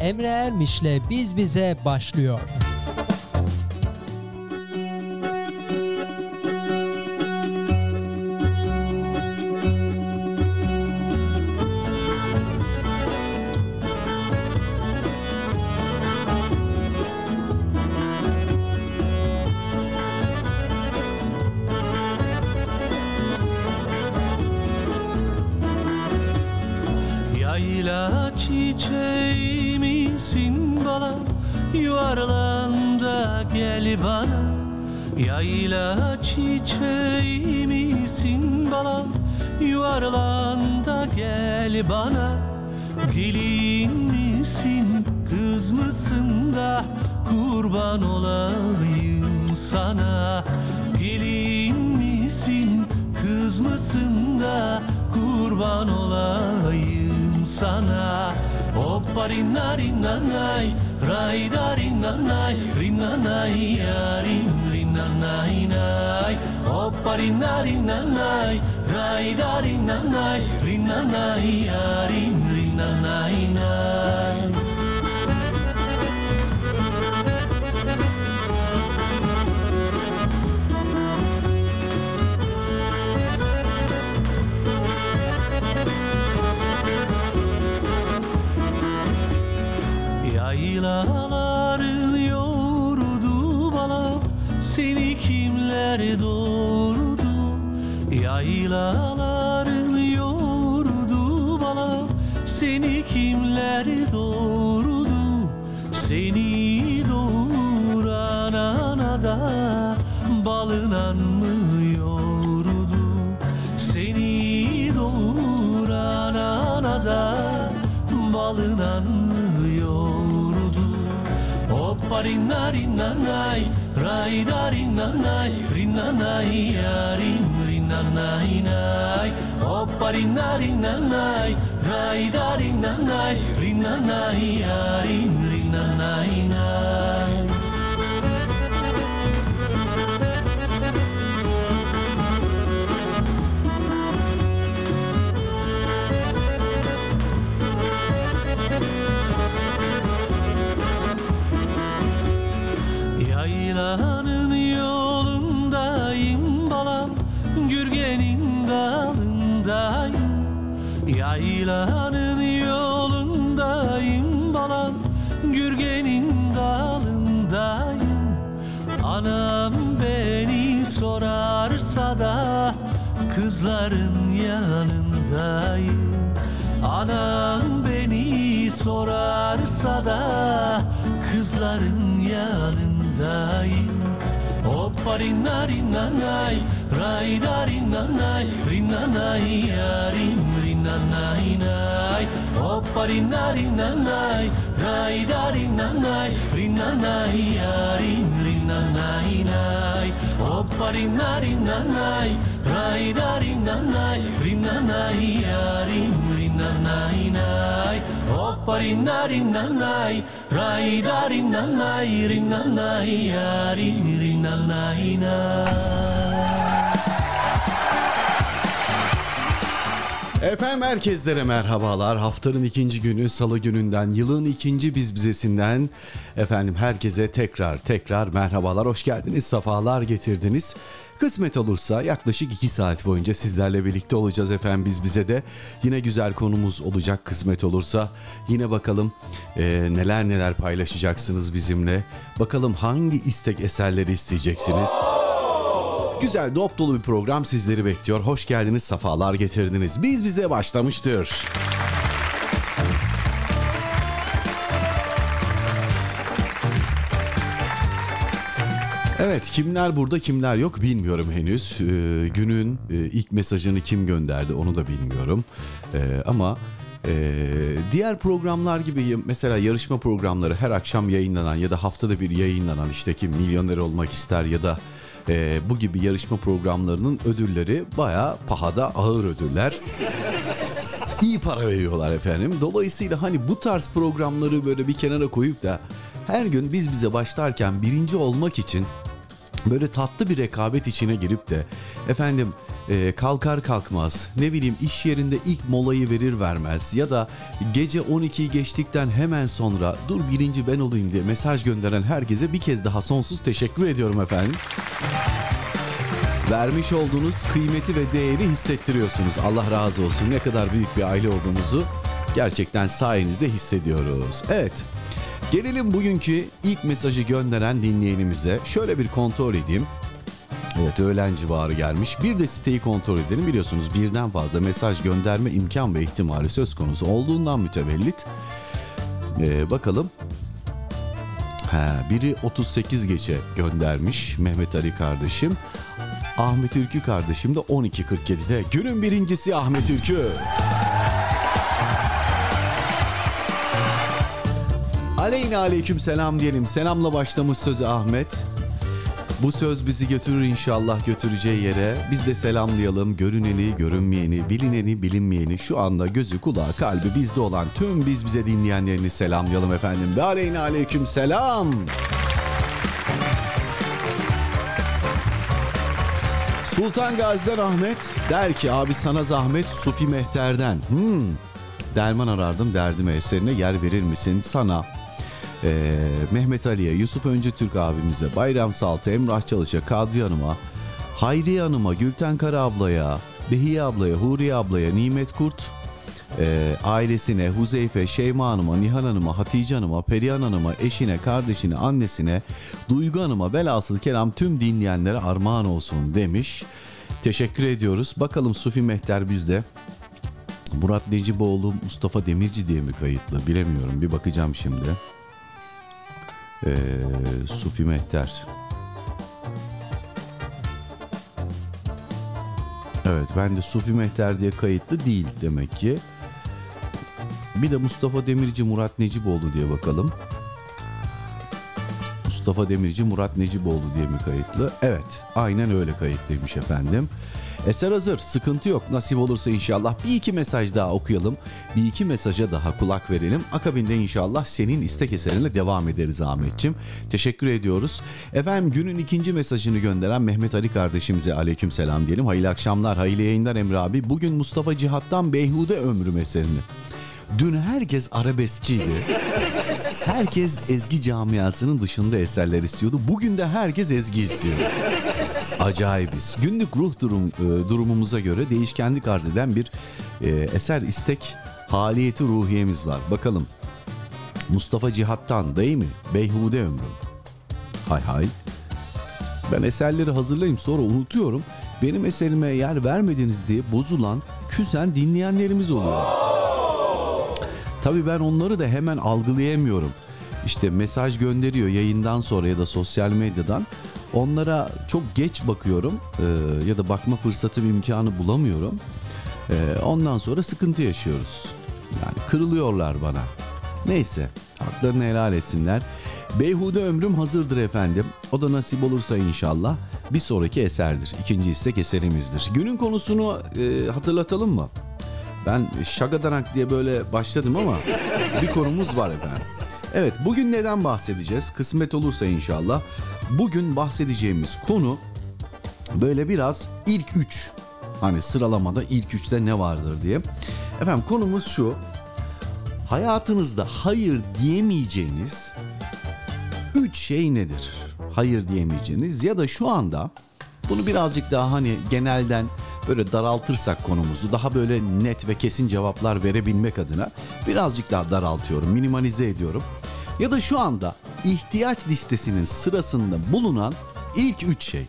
Emre Ermiş'le Biz Bize başlıyor. Yayla çiçeği misin bana Yuvarlan da gel bana. Gelin misin kız mısın da Kurban olayım sana? Gelin misin kız mısın da Kurban olayım sana? Hoppa rinna rinna nay Ray da rinna nay Rinna nay yarim rinna nay nay Hoppa rinna rinna nay Ray da rinna nay Rinna nay yarim rinna nay nay Yaylaların yoğurdu bala Seni kimler doğurdu? Seni doğuran anada Balınan mı yoğurdu Seni doğuran anada Balınan mı yoğurdu Hoppa rinna rinna nay Ray da rinna nay Rinna nay rinna nay nay Hoppa rinna rinna nay Ray da rinna nay Rinna nay yarim rinna Yaylanın yolundayım balam Gürgenin dalındayım. Anam beni sorarsa da Kızların yanındayım. Anam beni sorarsa da Kızların yanındayım. Hoppa rinna rinna nay Ray da rinna nay Rinna nay rinna nay nay Hoppa rinna rinna nay Ray da rinna nay Rinna nay yarim rinna nay nay Hoppa rinna rinna nay Ray da rinna nay Rinna nay yarim rinna nay nay Hoppa rinna rinna nay Ray da rinna nay Rinna nay yarim rinna nay nay Efendim herkeslere merhabalar. Haftanın ikinci günü salı gününden yılın ikinci biz bizesinden efendim herkese tekrar tekrar merhabalar. Hoş geldiniz. Safalar getirdiniz. Kısmet olursa yaklaşık 2 saat boyunca sizlerle birlikte olacağız efendim biz bize de. Yine güzel konumuz olacak kısmet olursa. Yine bakalım e, neler neler paylaşacaksınız bizimle. Bakalım hangi istek eserleri isteyeceksiniz. Güzel dop dolu bir program sizleri bekliyor. Hoş geldiniz, safalar getirdiniz. Biz bize başlamıştır. Evet kimler burada kimler yok bilmiyorum henüz. Ee, günün e, ilk mesajını kim gönderdi onu da bilmiyorum. Ee, ama e, diğer programlar gibi mesela yarışma programları her akşam yayınlanan ya da haftada bir yayınlanan işte kim milyoner olmak ister ya da e, bu gibi yarışma programlarının ödülleri bayağı pahada ağır ödüller. İyi para veriyorlar efendim. Dolayısıyla hani bu tarz programları böyle bir kenara koyup da her gün biz bize başlarken birinci olmak için böyle tatlı bir rekabet içine girip de efendim e, kalkar kalkmaz ne bileyim iş yerinde ilk molayı verir vermez ya da gece 12'yi geçtikten hemen sonra dur birinci ben olayım diye mesaj gönderen herkese bir kez daha sonsuz teşekkür ediyorum efendim. Vermiş olduğunuz kıymeti ve değeri hissettiriyorsunuz. Allah razı olsun. Ne kadar büyük bir aile olduğumuzu gerçekten sayenizde hissediyoruz. Evet. Gelelim bugünkü ilk mesajı gönderen dinleyenimize. Şöyle bir kontrol edeyim. Evet öğlen civarı gelmiş. Bir de siteyi kontrol edelim. Biliyorsunuz birden fazla mesaj gönderme imkan ve ihtimali söz konusu olduğundan mütevellit. Ee, bakalım. Ha, biri 38 gece göndermiş Mehmet Ali kardeşim. Ahmet Ülkü kardeşim de 12.47'de. Günün birincisi Ahmet Ülkü. Aleyna aleyküm selam diyelim. Selamla başlamış sözü Ahmet. Bu söz bizi götürür inşallah götüreceği yere. Biz de selamlayalım. Görüneni, görünmeyeni, bilineni, bilinmeyeni şu anda gözü kulağı kalbi bizde olan tüm biz bize dinleyenlerini selamlayalım efendim. Ve aleyna aleyküm selam. Sultan Gazi'den Ahmet der ki abi sana zahmet Sufi Mehter'den. Hmm. Derman arardım derdime eserine yer verir misin sana? Ee, Mehmet Ali'ye, Yusuf Öncü Türk abimize, Bayram Saltı, Emrah Çalış'a, Kadri Hanım'a, Hayriye Hanım'a, Gülten Kara ablaya, Behiye ablaya, Huriye ablaya, Nimet Kurt e, ailesine, Huzeyfe, Şeyma Hanım'a, Nihan Hanım'a, Hatice Hanım'a, Perihan Hanım'a, eşine, kardeşine, annesine, Duygu Hanım'a, velhasıl kelam tüm dinleyenlere armağan olsun demiş. Teşekkür ediyoruz. Bakalım Sufi Mehter bizde. Murat Neciboğlu, Mustafa Demirci diye mi kayıtlı bilemiyorum. Bir bakacağım şimdi. Ee, Sufi Mehter. Evet ben de Sufi Mehter diye kayıtlı değil demek ki. Bir de Mustafa Demirci Murat Neciboğlu diye bakalım. Mustafa Demirci Murat Neciboğlu diye mi kayıtlı? Evet aynen öyle kayıtlıymış efendim. Eser hazır sıkıntı yok nasip olursa inşallah bir iki mesaj daha okuyalım. Bir iki mesaja daha kulak verelim. Akabinde inşallah senin istek eserinle devam ederiz Ahmetçim. Teşekkür ediyoruz. Efendim günün ikinci mesajını gönderen Mehmet Ali kardeşimize aleyküm selam diyelim. Hayırlı akşamlar, hayırlı yayınlar Emre abi. Bugün Mustafa Cihat'tan Beyhude Ömrüm eserini. Dün herkes arabeskçiydi. Herkes ezgi camiasının dışında eserler istiyordu. Bugün de herkes ezgi istiyor. Acayibiz. Günlük ruh durum, e, durumumuza göre değişkenlik arz eden bir e, eser istek haliyeti ruhiyemiz var. Bakalım. Mustafa Cihat'tan değil mi? Beyhude ömrüm. Hay hay. Ben eserleri hazırlayayım sonra unutuyorum. Benim eserime yer vermediniz diye bozulan, küsen dinleyenlerimiz oluyor. Tabii ben onları da hemen algılayamıyorum. İşte mesaj gönderiyor yayından sonra ya da sosyal medyadan. Onlara çok geç bakıyorum ee, ya da bakma fırsatı imkanı bulamıyorum. Ee, ondan sonra sıkıntı yaşıyoruz. Yani kırılıyorlar bana. Neyse haklarını helal etsinler. Beyhude ömrüm hazırdır efendim. O da nasip olursa inşallah bir sonraki eserdir. İkinci istek eserimizdir. Günün konusunu e, hatırlatalım mı? Ben şagadanak diye böyle başladım ama bir konumuz var efendim. Evet bugün neden bahsedeceğiz? Kısmet olursa inşallah. Bugün bahsedeceğimiz konu böyle biraz ilk üç. Hani sıralamada ilk üçte ne vardır diye. Efendim konumuz şu. Hayatınızda hayır diyemeyeceğiniz üç şey nedir? Hayır diyemeyeceğiniz ya da şu anda bunu birazcık daha hani genelden böyle daraltırsak konumuzu daha böyle net ve kesin cevaplar verebilmek adına birazcık daha daraltıyorum, minimalize ediyorum. Ya da şu anda ihtiyaç listesinin sırasında bulunan ilk üç şey.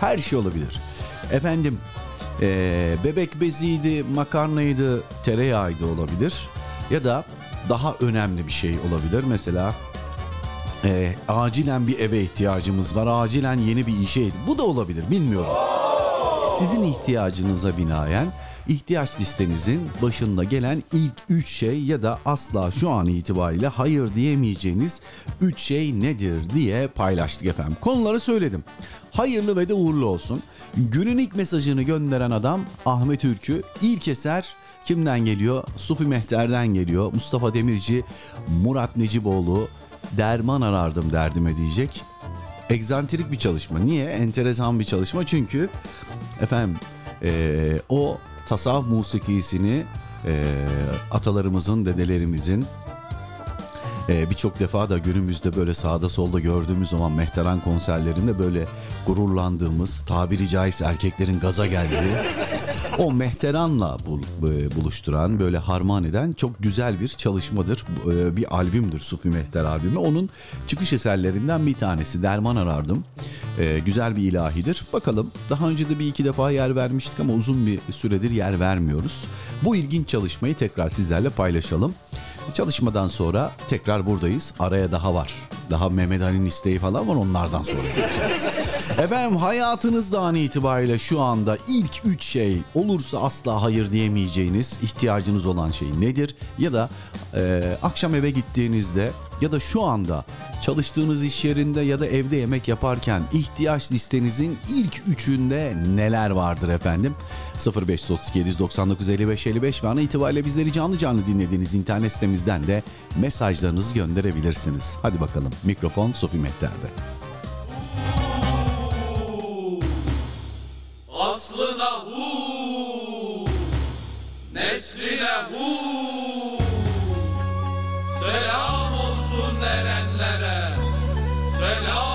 Her şey olabilir. Efendim ee, bebek beziydi, makarnaydı, tereyağıydı olabilir. Ya da daha önemli bir şey olabilir. Mesela e, acilen bir eve ihtiyacımız var. Acilen yeni bir işe. Bu da olabilir bilmiyorum. Sizin ihtiyacınıza binaen ihtiyaç listenizin başında gelen ilk 3 şey ya da asla şu an itibariyle hayır diyemeyeceğiniz 3 şey nedir diye paylaştık efendim. Konuları söyledim. Hayırlı ve de uğurlu olsun. Günün ilk mesajını gönderen adam Ahmet Ülkü. İlk eser kimden geliyor? Sufi Mehter'den geliyor. Mustafa Demirci, Murat Neciboğlu, derman arardım derdime diyecek. Egzantrik bir çalışma. Niye? Enteresan bir çalışma çünkü efendim Ee, o tasavvuf musikisini e, atalarımızın, dedelerimizin ee, Birçok defa da günümüzde böyle sağda solda gördüğümüz zaman mehteran konserlerinde böyle gururlandığımız, tabiri caizse erkeklerin gaza geldiği o mehteranla e, buluşturan, böyle harman eden çok güzel bir çalışmadır. E, Bir albümdür Sufi Mehter albümü. Onun çıkış eserlerinden bir tanesi. Derman arardım. E, güzel bir ilahidir. Bakalım daha önce de bir iki defa yer vermiştik ama uzun bir süredir yer vermiyoruz. Bu ilginç çalışmayı tekrar sizlerle paylaşalım. Çalışmadan sonra tekrar buradayız. Araya daha var. Daha Mehmet Ali'nin isteği falan var onlardan sonra geleceğiz. Efendim hayatınızda an itibariyle şu anda ilk üç şey olursa asla hayır diyemeyeceğiniz ihtiyacınız olan şey nedir? Ya da e, akşam eve gittiğinizde ya da şu anda çalıştığınız iş yerinde ya da evde yemek yaparken ihtiyaç listenizin ilk üçünde neler vardır efendim? 0532 799 55 55 ve ana itibariyle bizleri canlı canlı dinlediğiniz internet sitemizden de mesajlarınızı gönderebilirsiniz. Hadi bakalım mikrofon Sofi Mehter'de. Aslına hu, nesline hu. Selam olsun erenlere, selam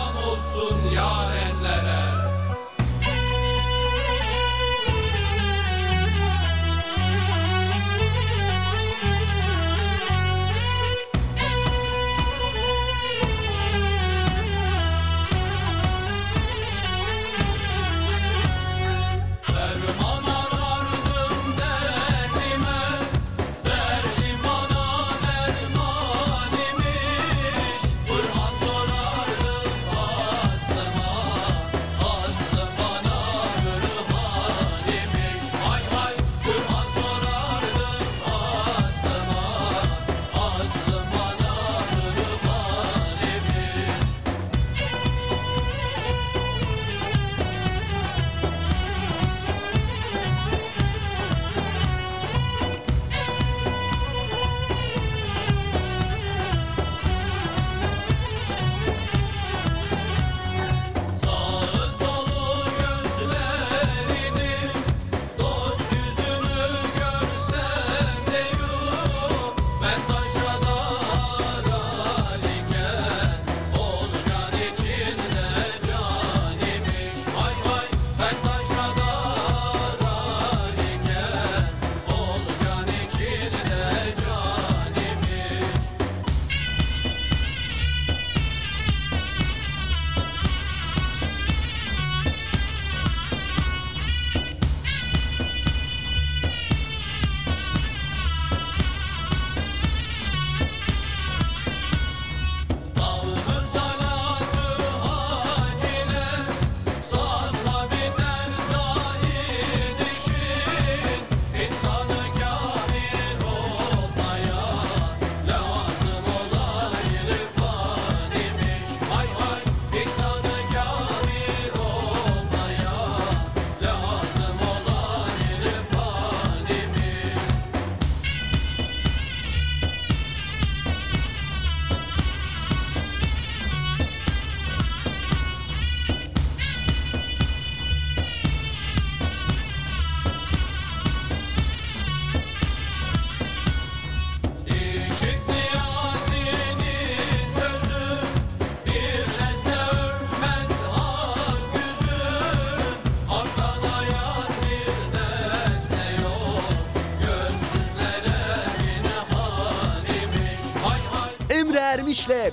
Emre Ermiş'le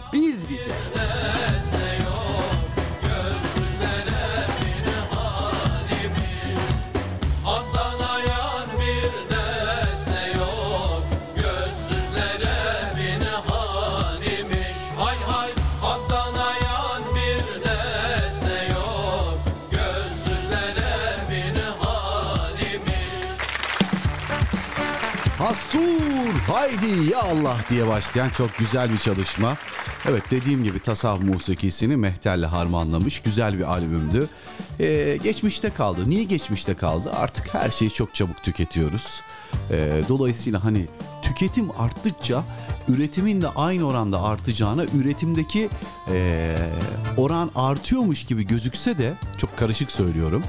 haydi ya Allah diye başlayan çok güzel bir çalışma. Evet dediğim gibi tasavvuf musikisini Mehter'le harmanlamış güzel bir albümdü. Ee, geçmişte kaldı. Niye geçmişte kaldı? Artık her şeyi çok çabuk tüketiyoruz. Ee, dolayısıyla hani tüketim arttıkça üretimin de aynı oranda artacağına üretimdeki ee, oran artıyormuş gibi gözükse de çok karışık söylüyorum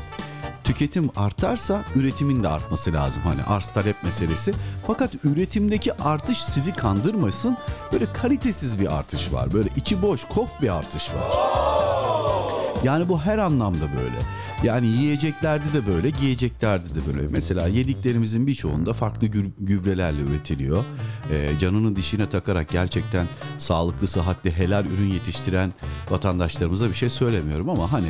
Tüketim artarsa üretimin de artması lazım. Hani arz talep meselesi. Fakat üretimdeki artış sizi kandırmasın. Böyle kalitesiz bir artış var. Böyle içi boş, kof bir artış var. Yani bu her anlamda böyle. Yani yiyeceklerde de böyle, giyeceklerde de böyle. Mesela yediklerimizin birçoğunda farklı gü- gübrelerle üretiliyor. Ee, canını dişine takarak gerçekten sağlıklı, sıhhatli, helal ürün yetiştiren vatandaşlarımıza bir şey söylemiyorum ama hani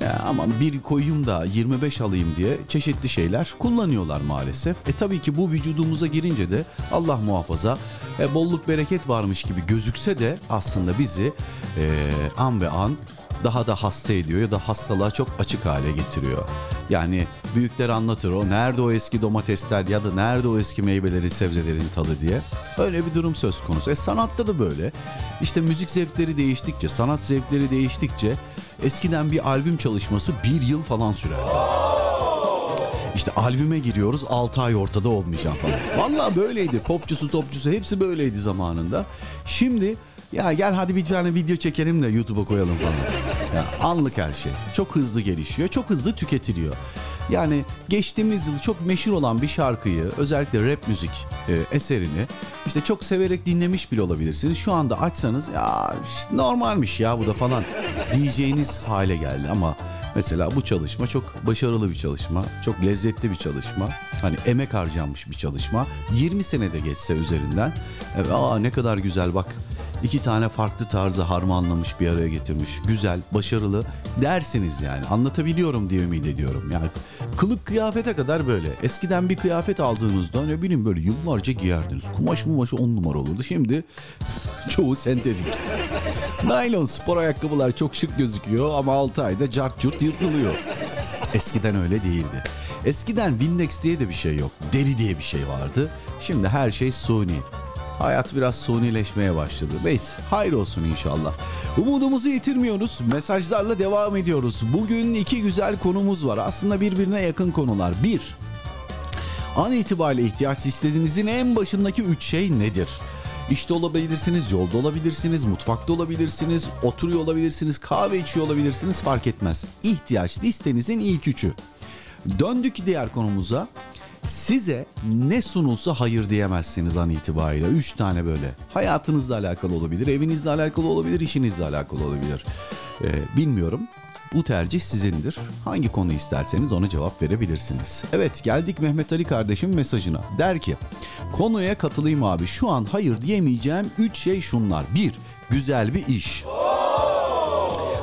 ya aman bir koyayım da 25 alayım diye çeşitli şeyler kullanıyorlar maalesef. E tabii ki bu vücudumuza girince de Allah muhafaza e, bolluk bereket varmış gibi gözükse de aslında bizi e, an ve an daha da hasta ediyor ya da hastalığa çok açık hale getiriyor. Yani büyükler anlatır o nerede o eski domatesler ya da nerede o eski meyvelerin sebzelerin tadı diye. Öyle bir durum söz konusu. E sanatta da böyle. İşte müzik zevkleri değiştikçe, sanat zevkleri değiştikçe eskiden bir albüm çalışması bir yıl falan sürerdi. İşte albüme giriyoruz 6 ay ortada olmayacağım falan. Valla böyleydi. Popçusu topçusu hepsi böyleydi zamanında. Şimdi ya gel hadi bir tane video çekelim de YouTube'a koyalım falan. Ya anlık her şey. Çok hızlı gelişiyor. Çok hızlı tüketiliyor. Yani geçtiğimiz yıl çok meşhur olan bir şarkıyı özellikle rap müzik e, eserini işte çok severek dinlemiş bile olabilirsiniz. Şu anda açsanız ya işte normalmiş ya bu da falan diyeceğiniz hale geldi ama Mesela bu çalışma çok başarılı bir çalışma, çok lezzetli bir çalışma. Hani emek harcanmış bir çalışma. 20 senede geçse üzerinden. Evet, aa ne kadar güzel bak. İki tane farklı tarzı harmanlamış bir araya getirmiş. Güzel, başarılı dersiniz yani. Anlatabiliyorum diye ümit ediyorum. Yani kılık kıyafete kadar böyle. Eskiden bir kıyafet aldığınızda ne bileyim böyle yıllarca giyerdiniz. Kumaş mumaşı on numara olurdu. Şimdi çoğu sentetik. Naylon spor ayakkabılar çok şık gözüküyor ama 6 ayda cart curt yırtılıyor. Eskiden öyle değildi. Eskiden Windex diye de bir şey yok. Deri diye bir şey vardı. Şimdi her şey suni. Hayat biraz sunileşmeye başladı. Neyse hayır olsun inşallah. Umudumuzu yitirmiyoruz. Mesajlarla devam ediyoruz. Bugün iki güzel konumuz var. Aslında birbirine yakın konular. Bir, An itibariyle ihtiyaç listelerinizin en başındaki üç şey nedir? İşte olabilirsiniz, yolda olabilirsiniz, mutfakta olabilirsiniz, oturuyor olabilirsiniz, kahve içiyor olabilirsiniz fark etmez. İhtiyaç listenizin ilk üçü. Döndük diğer konumuza. Size ne sunulsa hayır diyemezsiniz an itibariyle. Üç tane böyle. Hayatınızla alakalı olabilir, evinizle alakalı olabilir, işinizle alakalı olabilir. Ee, bilmiyorum. Bu tercih sizindir. Hangi konu isterseniz ona cevap verebilirsiniz. Evet geldik Mehmet Ali kardeşim mesajına. Der ki konuya katılayım abi şu an hayır diyemeyeceğim 3 şey şunlar. 1. Güzel bir iş.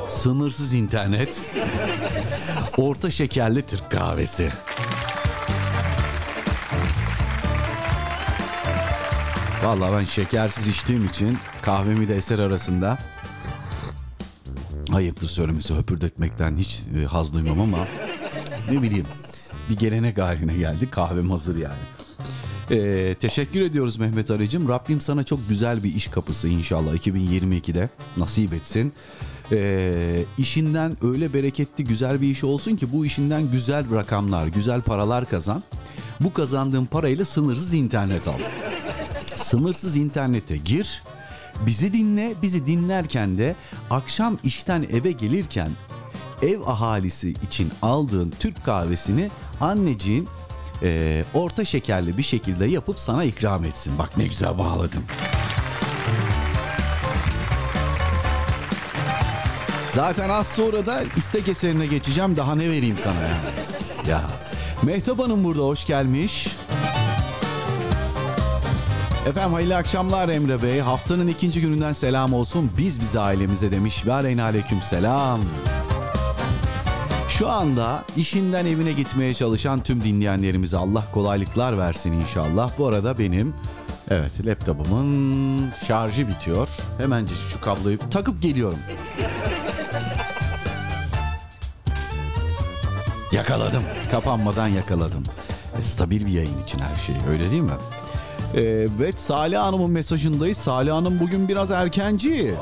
Sınırsız internet. Orta şekerli Türk kahvesi. Vallahi ben şekersiz içtiğim için kahvemi de eser arasında ayıptır söylemesi höpürdetmekten hiç e, haz duymam ama ne bileyim bir gelenek haline geldi kahvem hazır yani. Ee, teşekkür ediyoruz Mehmet Arıcım. Rabbim sana çok güzel bir iş kapısı inşallah 2022'de nasip etsin. Ee, işinden öyle bereketli güzel bir iş olsun ki bu işinden güzel rakamlar, güzel paralar kazan. Bu kazandığın parayla sınırsız internet al. Sınırsız internete gir. Bizi dinle. Bizi dinlerken de akşam işten eve gelirken ev ahalisi için aldığın Türk kahvesini anneciğin eee, orta şekerli bir şekilde yapıp sana ikram etsin. Bak ne güzel bağladım. Zaten az sonra da istek eserine geçeceğim. Daha ne vereyim sana ya? Ya. Mehtap Hanım burada hoş gelmiş. Efendim hayırlı akşamlar Emre Bey. Haftanın ikinci gününden selam olsun. Biz bize ailemize demiş. Ve aleyna aleyküm selam. Şu anda işinden evine gitmeye çalışan tüm dinleyenlerimize Allah kolaylıklar versin inşallah. Bu arada benim evet laptopumun şarjı bitiyor. Hemencik şu kabloyu takıp geliyorum. Yakaladım. Kapanmadan yakaladım. E, stabil bir yayın için her şey öyle değil mi? Evet Salih Hanım'ın mesajındayız. Salih Hanım bugün biraz erkenci.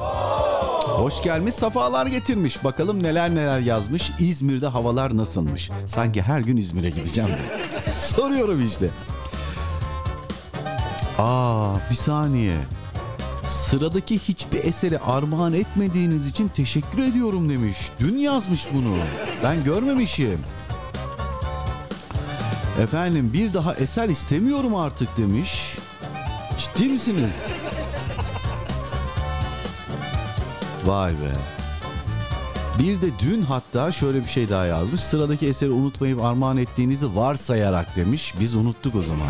Hoş gelmiş, safalar getirmiş. Bakalım neler neler yazmış. İzmir'de havalar nasılmış? Sanki her gün İzmir'e gideceğim. de. Soruyorum işte. Aa, bir saniye. Sıradaki hiçbir eseri armağan etmediğiniz için teşekkür ediyorum demiş. Dün yazmış bunu. Ben görmemişim. Efendim bir daha eser istemiyorum artık demiş. Ciddi misiniz? Vay be. Bir de dün hatta şöyle bir şey daha yazmış. Sıradaki eseri unutmayıp armağan ettiğinizi varsayarak demiş. Biz unuttuk o zaman.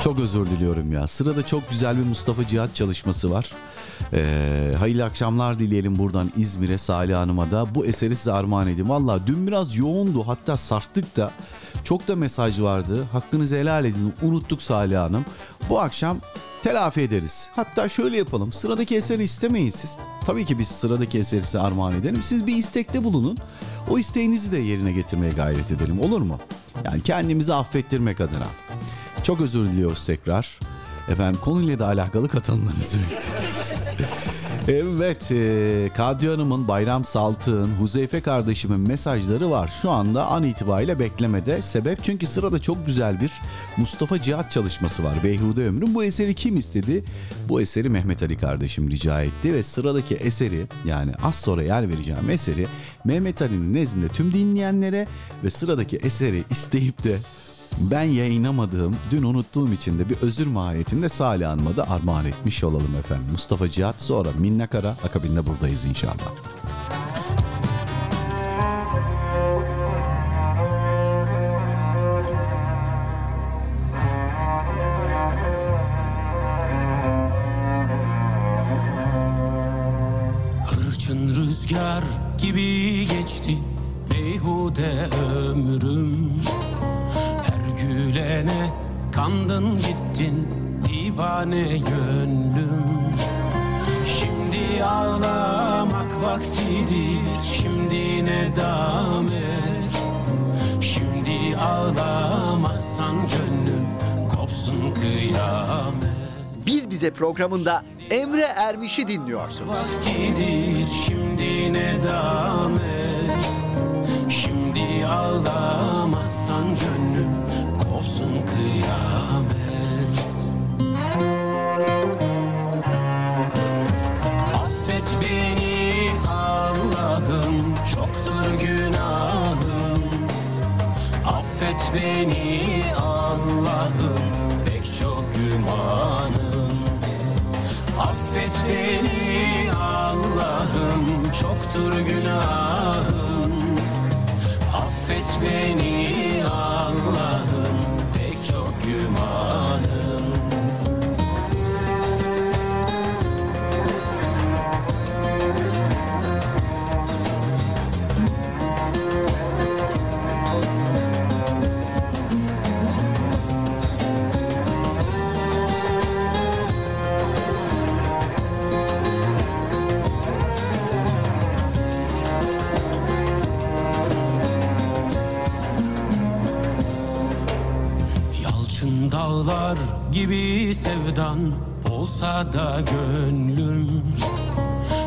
Çok özür diliyorum ya. Sırada çok güzel bir Mustafa Cihat çalışması var. Ee, hayırlı akşamlar dileyelim buradan İzmir'e Salih Hanım'a da. Bu eseri size armağan edeyim. Valla dün biraz yoğundu hatta sarktık da. Çok da mesaj vardı. Hakkınızı helal edin. Unuttuk Salih Hanım. Bu akşam telafi ederiz. Hatta şöyle yapalım. Sıradaki eseri istemeyin siz. Tabii ki biz sıradaki eseri size armağan edelim. Siz bir istekte bulunun. O isteğinizi de yerine getirmeye gayret edelim. Olur mu? Yani kendimizi affettirmek adına. Çok özür diliyoruz tekrar. Efendim konuyla da alakalı katılımlarınızı bekliyoruz. Evet, e, Kadriye Hanım'ın, Bayram Saltık'ın, Huzeyfe kardeşimin mesajları var. Şu anda an itibariyle beklemede. Sebep çünkü sırada çok güzel bir Mustafa Cihat çalışması var. Beyhude Ömrüm. Bu eseri kim istedi? Bu eseri Mehmet Ali kardeşim rica etti ve sıradaki eseri yani az sonra yer vereceğim eseri Mehmet Ali'nin nezdinde tüm dinleyenlere ve sıradaki eseri isteyip de ben yayınlamadığım, dün unuttuğum için de bir özür mahiyetinde Salih Hanım'a da armağan etmiş olalım efendim. Mustafa Cihat sonra Minna Kara akabinde buradayız inşallah. Hırçın rüzgar gibi geçti beyhude ömrüm gülene kandın gittin divane gönlüm. Şimdi ağlamak vaktidir şimdi nedamet Şimdi ağlamazsan gönlüm kopsun kıyamet. Biz Bize programında Emre Ermiş'i dinliyorsunuz. vaktidir şimdi nedamet Şimdi ağlamazsan gönlüm kopsun kıyamet. Affet beni Allah'ım çoktur günahım. Affet beni Allah'ım pek çok gümanım Affet beni Allah'ım çoktur günahım. Affet beni dağlar gibi sevdan olsa da gönlüm.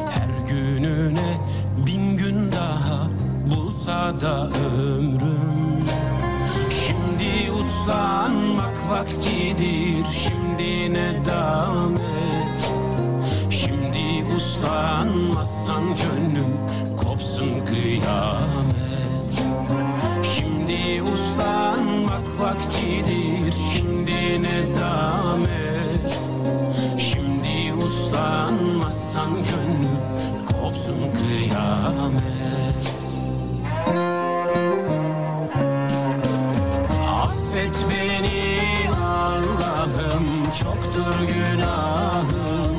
Her gününe bin gün daha bulsa da ömrüm. Şimdi uslanmak vaktidir şimdi nedamet Şimdi uslanmazsan gönlüm kopsun kıyamet. Şimdi uslanmak vaktidir şimdi nedamet Şimdi uslanmazsan gönlüm kopsun kıyamet. Affet beni Allah'ım çoktur günahım.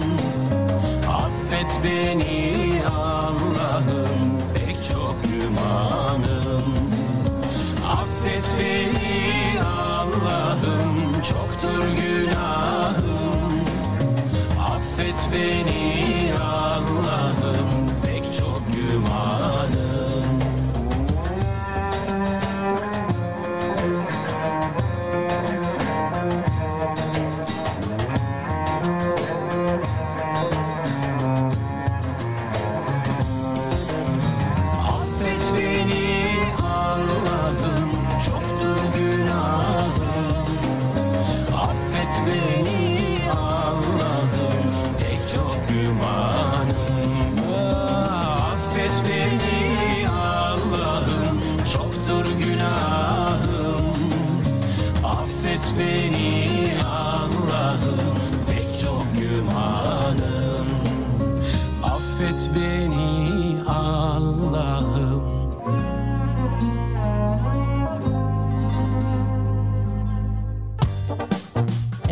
Affet beni çoktur günahım. Affet beni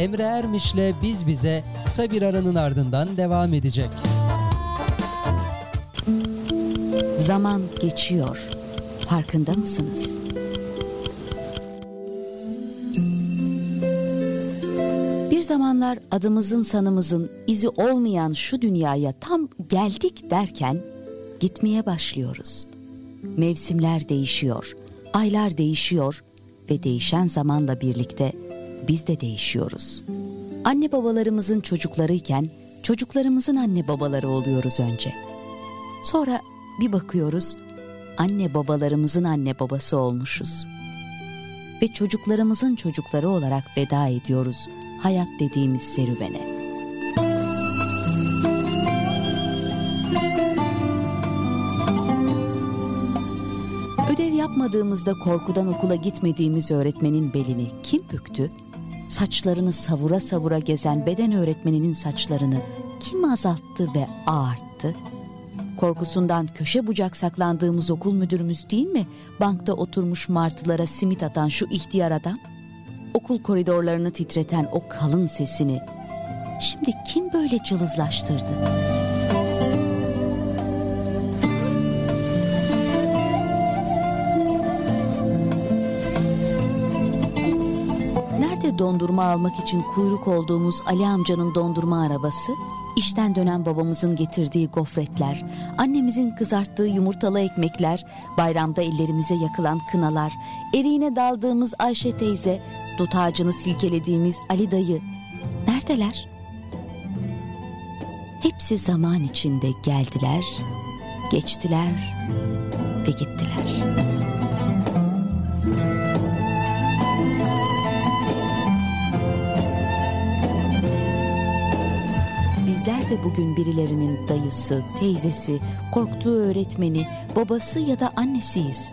Emre Ermiş'le Biz Bize kısa bir aranın ardından devam edecek. Zaman geçiyor. Farkında mısınız? Bir zamanlar adımızın sanımızın izi olmayan şu dünyaya tam geldik derken gitmeye başlıyoruz. Mevsimler değişiyor, aylar değişiyor ve değişen zamanla birlikte biz de değişiyoruz. Anne babalarımızın çocuklarıyken çocuklarımızın anne babaları oluyoruz önce. Sonra bir bakıyoruz anne babalarımızın anne babası olmuşuz. Ve çocuklarımızın çocukları olarak veda ediyoruz hayat dediğimiz serüvene. Ödev yapmadığımızda korkudan okula gitmediğimiz öğretmenin belini kim büktü? Saçlarını savura savura gezen beden öğretmeninin saçlarını kim azalttı ve ağarttı? Korkusundan köşe bucak saklandığımız okul müdürümüz değil mi? Bankta oturmuş martılara simit atan şu ihtiyar adam. Okul koridorlarını titreten o kalın sesini. Şimdi kim böyle cılızlaştırdı? Dondurma almak için kuyruk olduğumuz Ali amcanın dondurma arabası? İşten dönen babamızın getirdiği gofretler, annemizin kızarttığı yumurtalı ekmekler, bayramda ellerimize yakılan kınalar, eriğine daldığımız Ayşe teyze, dut ağacını silkelediğimiz Ali dayı. Neredeler? Hepsi zaman içinde geldiler, geçtiler ve gittiler. Bizler de bugün birilerinin dayısı, teyzesi, korktuğu öğretmeni, babası ya da annesiyiz.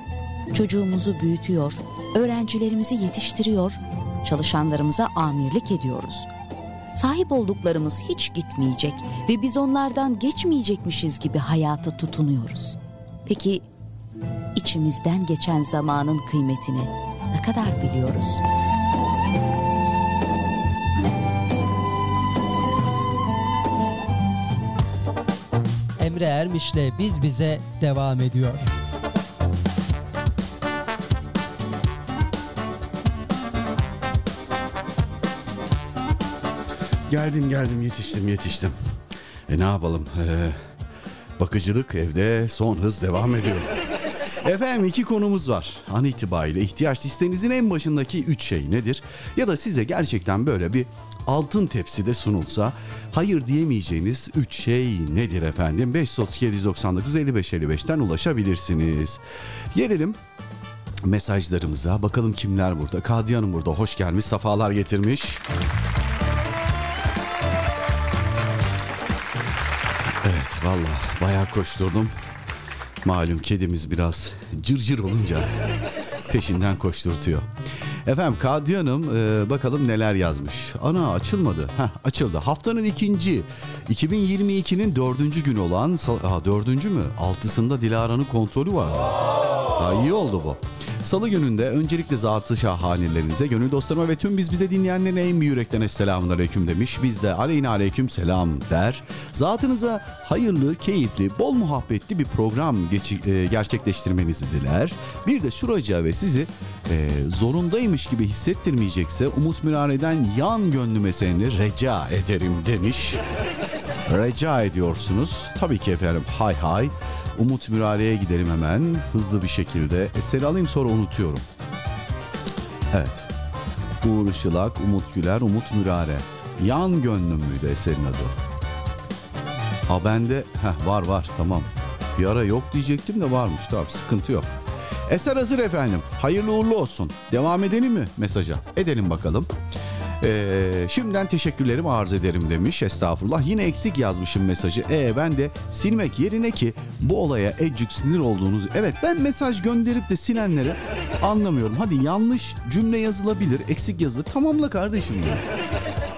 Çocuğumuzu büyütüyor, öğrencilerimizi yetiştiriyor, çalışanlarımıza amirlik ediyoruz. Sahip olduklarımız hiç gitmeyecek ve biz onlardan geçmeyecekmişiz gibi hayata tutunuyoruz. Peki içimizden geçen zamanın kıymetini ne kadar biliyoruz? Emre Ermiş'le Biz Bize devam ediyor. Geldim geldim yetiştim yetiştim. E ne yapalım? Ee, bakıcılık evde son hız devam ediyor. Efendim iki konumuz var. An itibariyle ihtiyaç listenizin en başındaki üç şey nedir? Ya da size gerçekten böyle bir altın tepside sunulsa hayır diyemeyeceğiniz üç şey nedir efendim? 532 799 55 55'ten ulaşabilirsiniz. Gelelim mesajlarımıza. Bakalım kimler burada? Kadriye Hanım burada. Hoş gelmiş. Safalar getirmiş. Evet valla bayağı koşturdum. Malum kedimiz biraz cırcır olunca peşinden koşturtuyor. Efendim Kadriye Hanım e, bakalım neler yazmış. Ana açılmadı. Heh, açıldı. Haftanın ikinci 2022'nin dördüncü günü olan Aa, dördüncü mü? Altısında Dilara'nın kontrolü var. Ha, iyi oldu bu. Salı gününde öncelikle zatı şahanelerinize, gönül dostlarıma ve tüm biz bize dinleyenlerin en büyük yürekten esselamun aleyküm demiş. Biz de aleyhine aleyküm selam der. Zatınıza hayırlı, keyifli, bol muhabbetli bir program e, gerçekleştirmenizi diler. Bir de şuraca ve sizi e, zorundaymış gibi hissettirmeyecekse Umut Mürare'den yan gönlüme seni rica ederim demiş. Rica ediyorsunuz. Tabii ki efendim hay hay. Umut Mürare'ye gidelim hemen hızlı bir şekilde. Eseri alayım sonra unutuyorum. Evet. Uğur Işılak, Umut Güler, Umut Mürare. Yan gönlüm müydü eserin adı? Ha bende heh, var var tamam. Bir ara yok diyecektim de varmış tamam sıkıntı yok. Eser hazır efendim. Hayırlı uğurlu olsun. Devam edelim mi mesaja? Edelim bakalım. Ee, şimdiden teşekkürlerimi arz ederim demiş. Estağfurullah. Yine eksik yazmışım mesajı. E ben de silmek yerine ki bu olaya ecük sinir olduğunuz... Evet ben mesaj gönderip de silenlere Anlamıyorum. Hadi yanlış cümle yazılabilir, eksik yazılır. Tamamla kardeşim ya.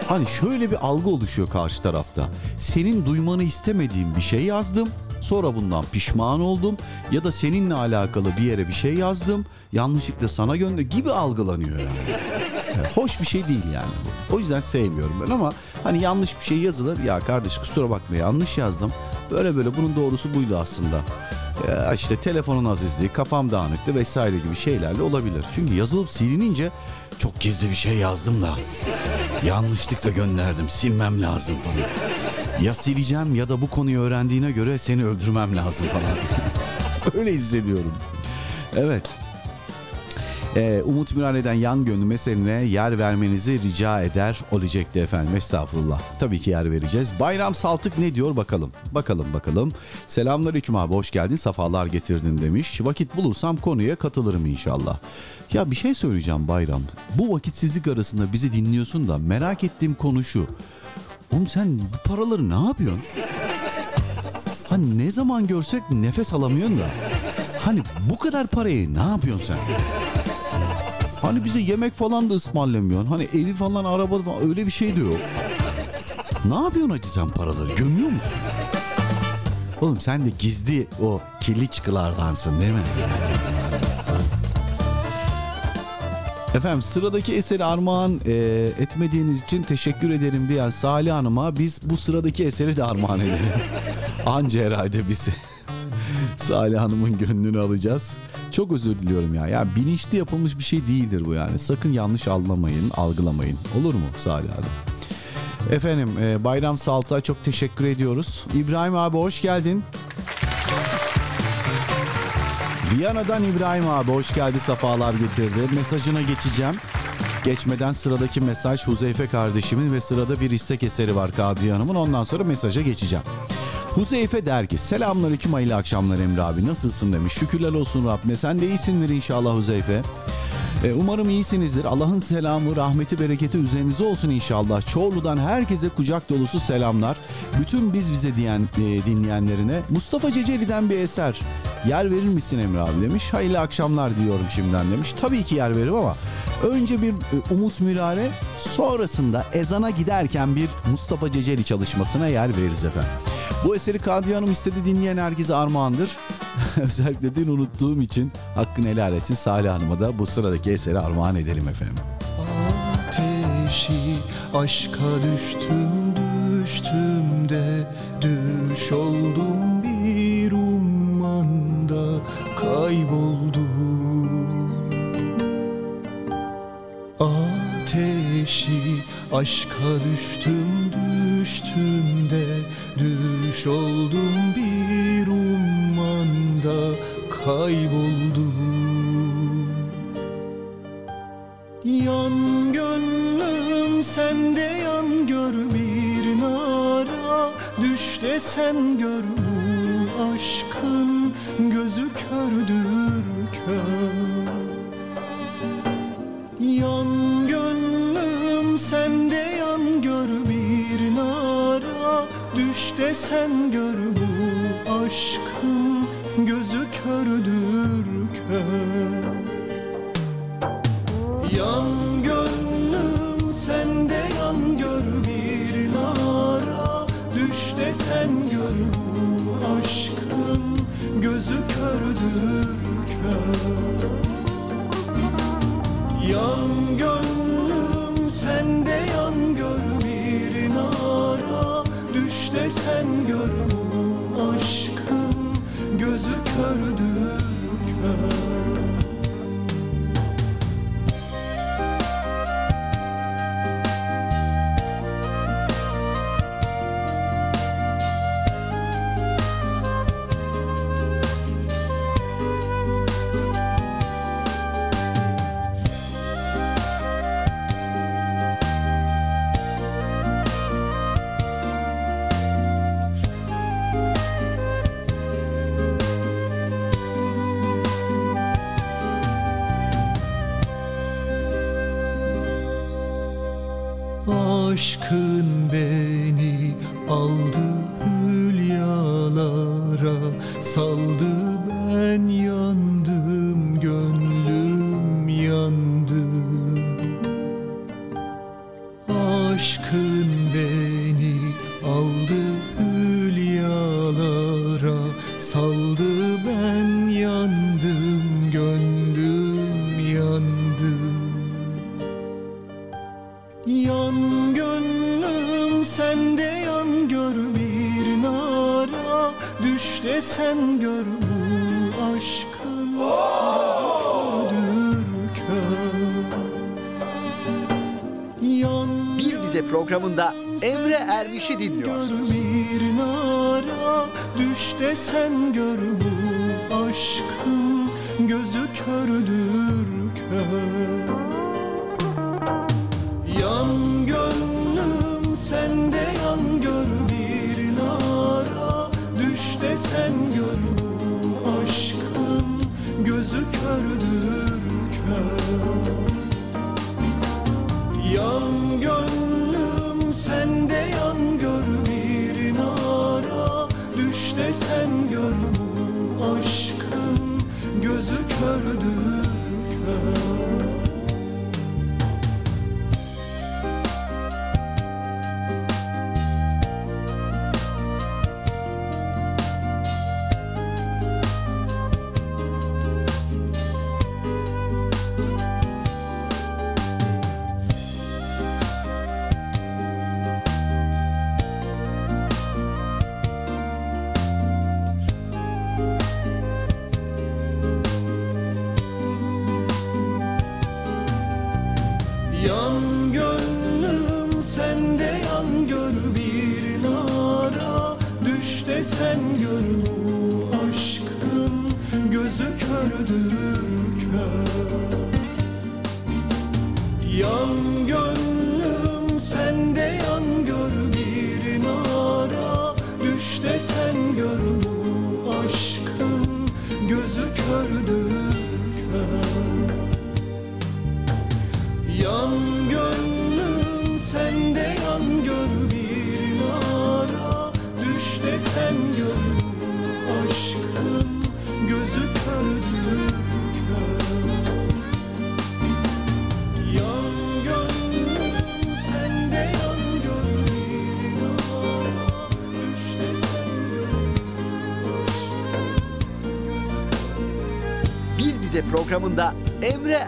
Hani şöyle bir algı oluşuyor karşı tarafta. Senin duymanı istemediğim bir şey yazdım. Sonra bundan pişman oldum ya da seninle alakalı bir yere bir şey yazdım. Yanlışlıkla sana gönder gibi algılanıyor yani. Yani Hoş bir şey değil yani bu. O yüzden sevmiyorum ben ama hani yanlış bir şey yazılır. Ya kardeş kusura bakma yanlış yazdım. Böyle böyle bunun doğrusu buydu aslında. Ya işte telefonun azizliği, kafam dağınıktı vesaire gibi şeylerle olabilir. Çünkü yazılıp silinince çok gizli bir şey yazdım da yanlışlıkla gönderdim silmem lazım falan. Ya sileceğim ya da bu konuyu öğrendiğine göre seni öldürmem lazım falan. Öyle hissediyorum. Evet. Ee, Umut Mürale'den yan gönlü meseline yer vermenizi rica eder olacaktı efendim. Estağfurullah. Tabii ki yer vereceğiz. Bayram Saltık ne diyor bakalım. Bakalım bakalım. Selamünaleyküm abi hoş geldin. Safalar getirdin demiş. Vakit bulursam konuya katılırım inşallah. Ya bir şey söyleyeceğim Bayram. Bu vakitsizlik arasında bizi dinliyorsun da merak ettiğim konu şu. Oğlum sen bu paraları ne yapıyorsun? Hani ne zaman görsek nefes alamıyorsun da. Hani bu kadar parayı ne yapıyorsun sen? Hani bize yemek falan da ısmarlamıyorsun. Hani evi falan araba falan öyle bir şey de yok. Ne yapıyorsun acı sen paraları? Gömüyor musun? Oğlum sen de gizli o kirli çıkılardansın değil mi? Efendim sıradaki eseri armağan e, etmediğiniz için teşekkür ederim diyen Salih Hanım'a biz bu sıradaki eseri de armağan edelim. Anca herhalde bizi Salih Hanım'ın gönlünü alacağız. Çok özür diliyorum ya. Ya bilinçli yapılmış bir şey değildir bu yani. Sakın yanlış anlamayın, algılamayın. Olur mu Salih Hanım? Efendim e, Bayram Salt'a çok teşekkür ediyoruz. İbrahim abi hoş geldin. Viyana'dan İbrahim abi hoş geldi sefalar getirdi. Mesajına geçeceğim. Geçmeden sıradaki mesaj Huzeyfe kardeşimin ve sırada bir istek eseri var Kadriye Hanım'ın. Ondan sonra mesaja geçeceğim. Huzeyfe der ki selamünaleyküm hayırlı akşamlar Emre abi nasılsın demiş. Şükürler olsun Rabbime sen de iyisindir inşallah Huzeyfe. E, umarım iyisinizdir. Allah'ın selamı, rahmeti, bereketi üzerinize olsun inşallah. Çorlu'dan herkese kucak dolusu selamlar. Bütün biz bize diyen e, dinleyenlerine Mustafa Ceceli'den bir eser. Yer verir misin Emre abi demiş. Hayırlı akşamlar diyorum şimdiden demiş. Tabii ki yer veririm ama önce bir e, Umut Mürare sonrasında ezana giderken bir Mustafa Ceceli çalışmasına yer veririz efendim. Bu eseri Kadriye Hanım istedi dinleyen herkese armağandır. Özellikle dün unuttuğum için hakkını helal etsin Salih Hanım'a da bu sıradaki eseri armağan edelim efendim. ateşi Aşka düştüm düştüm de Düş oldum bir ummanda Kayboldum Ateşi aşka düştüm düştüm de Düş oldum bir ummanda Kayboldum. Yan gönlüm sende yan gör bir nara Düş de sen gör bu aşkın gözü kördür kör. Yan gönlüm sende De sen gör bu aşkın gözü kördür kör Yan gönlüm sende yan gör bir nara. Düş de sen gör bu aşkın gözü kördür kör Yan gönlüm sende De sen gör bu aşkın gözü kördür Aşkın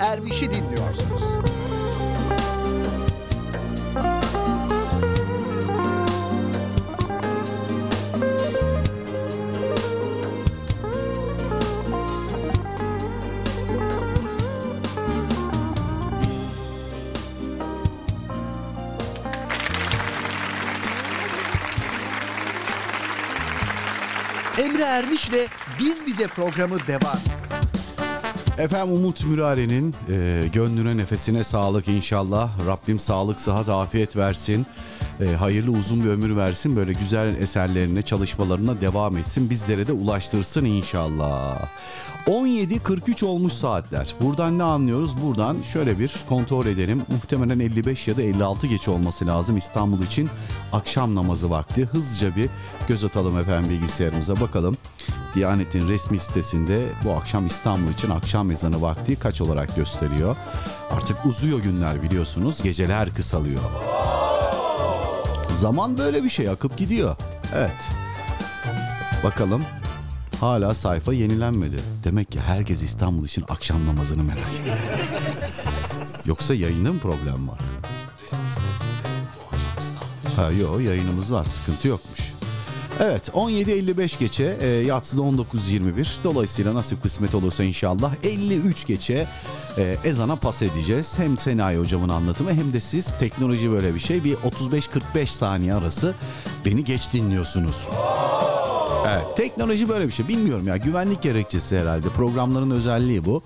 Ermiş'i dinliyorsunuz. Emre Ermiş'le Biz Bize programı devam. Efendim Umut Mürare'nin e, gönlüne nefesine sağlık inşallah. Rabbim sağlık, sıhhat, afiyet versin. E, hayırlı uzun bir ömür versin. Böyle güzel eserlerine, çalışmalarına devam etsin. Bizlere de ulaştırsın inşallah. 17.43 olmuş saatler. Buradan ne anlıyoruz? Buradan şöyle bir kontrol edelim. Muhtemelen 55 ya da 56 geç olması lazım İstanbul için. Akşam namazı vakti. Hızlıca bir göz atalım efendim bilgisayarımıza bakalım. Diyanet'in resmi sitesinde bu akşam İstanbul için akşam ezanı vakti kaç olarak gösteriyor. Artık uzuyor günler biliyorsunuz. Geceler kısalıyor. Zaman böyle bir şey akıp gidiyor. Evet. Bakalım. Hala sayfa yenilenmedi. Demek ki herkes İstanbul için akşam namazını merak. Yoksa yayında mı problem var? Ha yok yayınımız var sıkıntı yokmuş. Evet 17.55 geçe e, yatsıda 19.21 dolayısıyla nasip kısmet olursa inşallah 53 geçe e, ezana pas edeceğiz. Hem Senayi hocamın anlatımı hem de siz teknoloji böyle bir şey bir 35-45 saniye arası beni geç dinliyorsunuz. Evet, teknoloji böyle bir şey. Bilmiyorum ya güvenlik gerekçesi herhalde. Programların özelliği bu.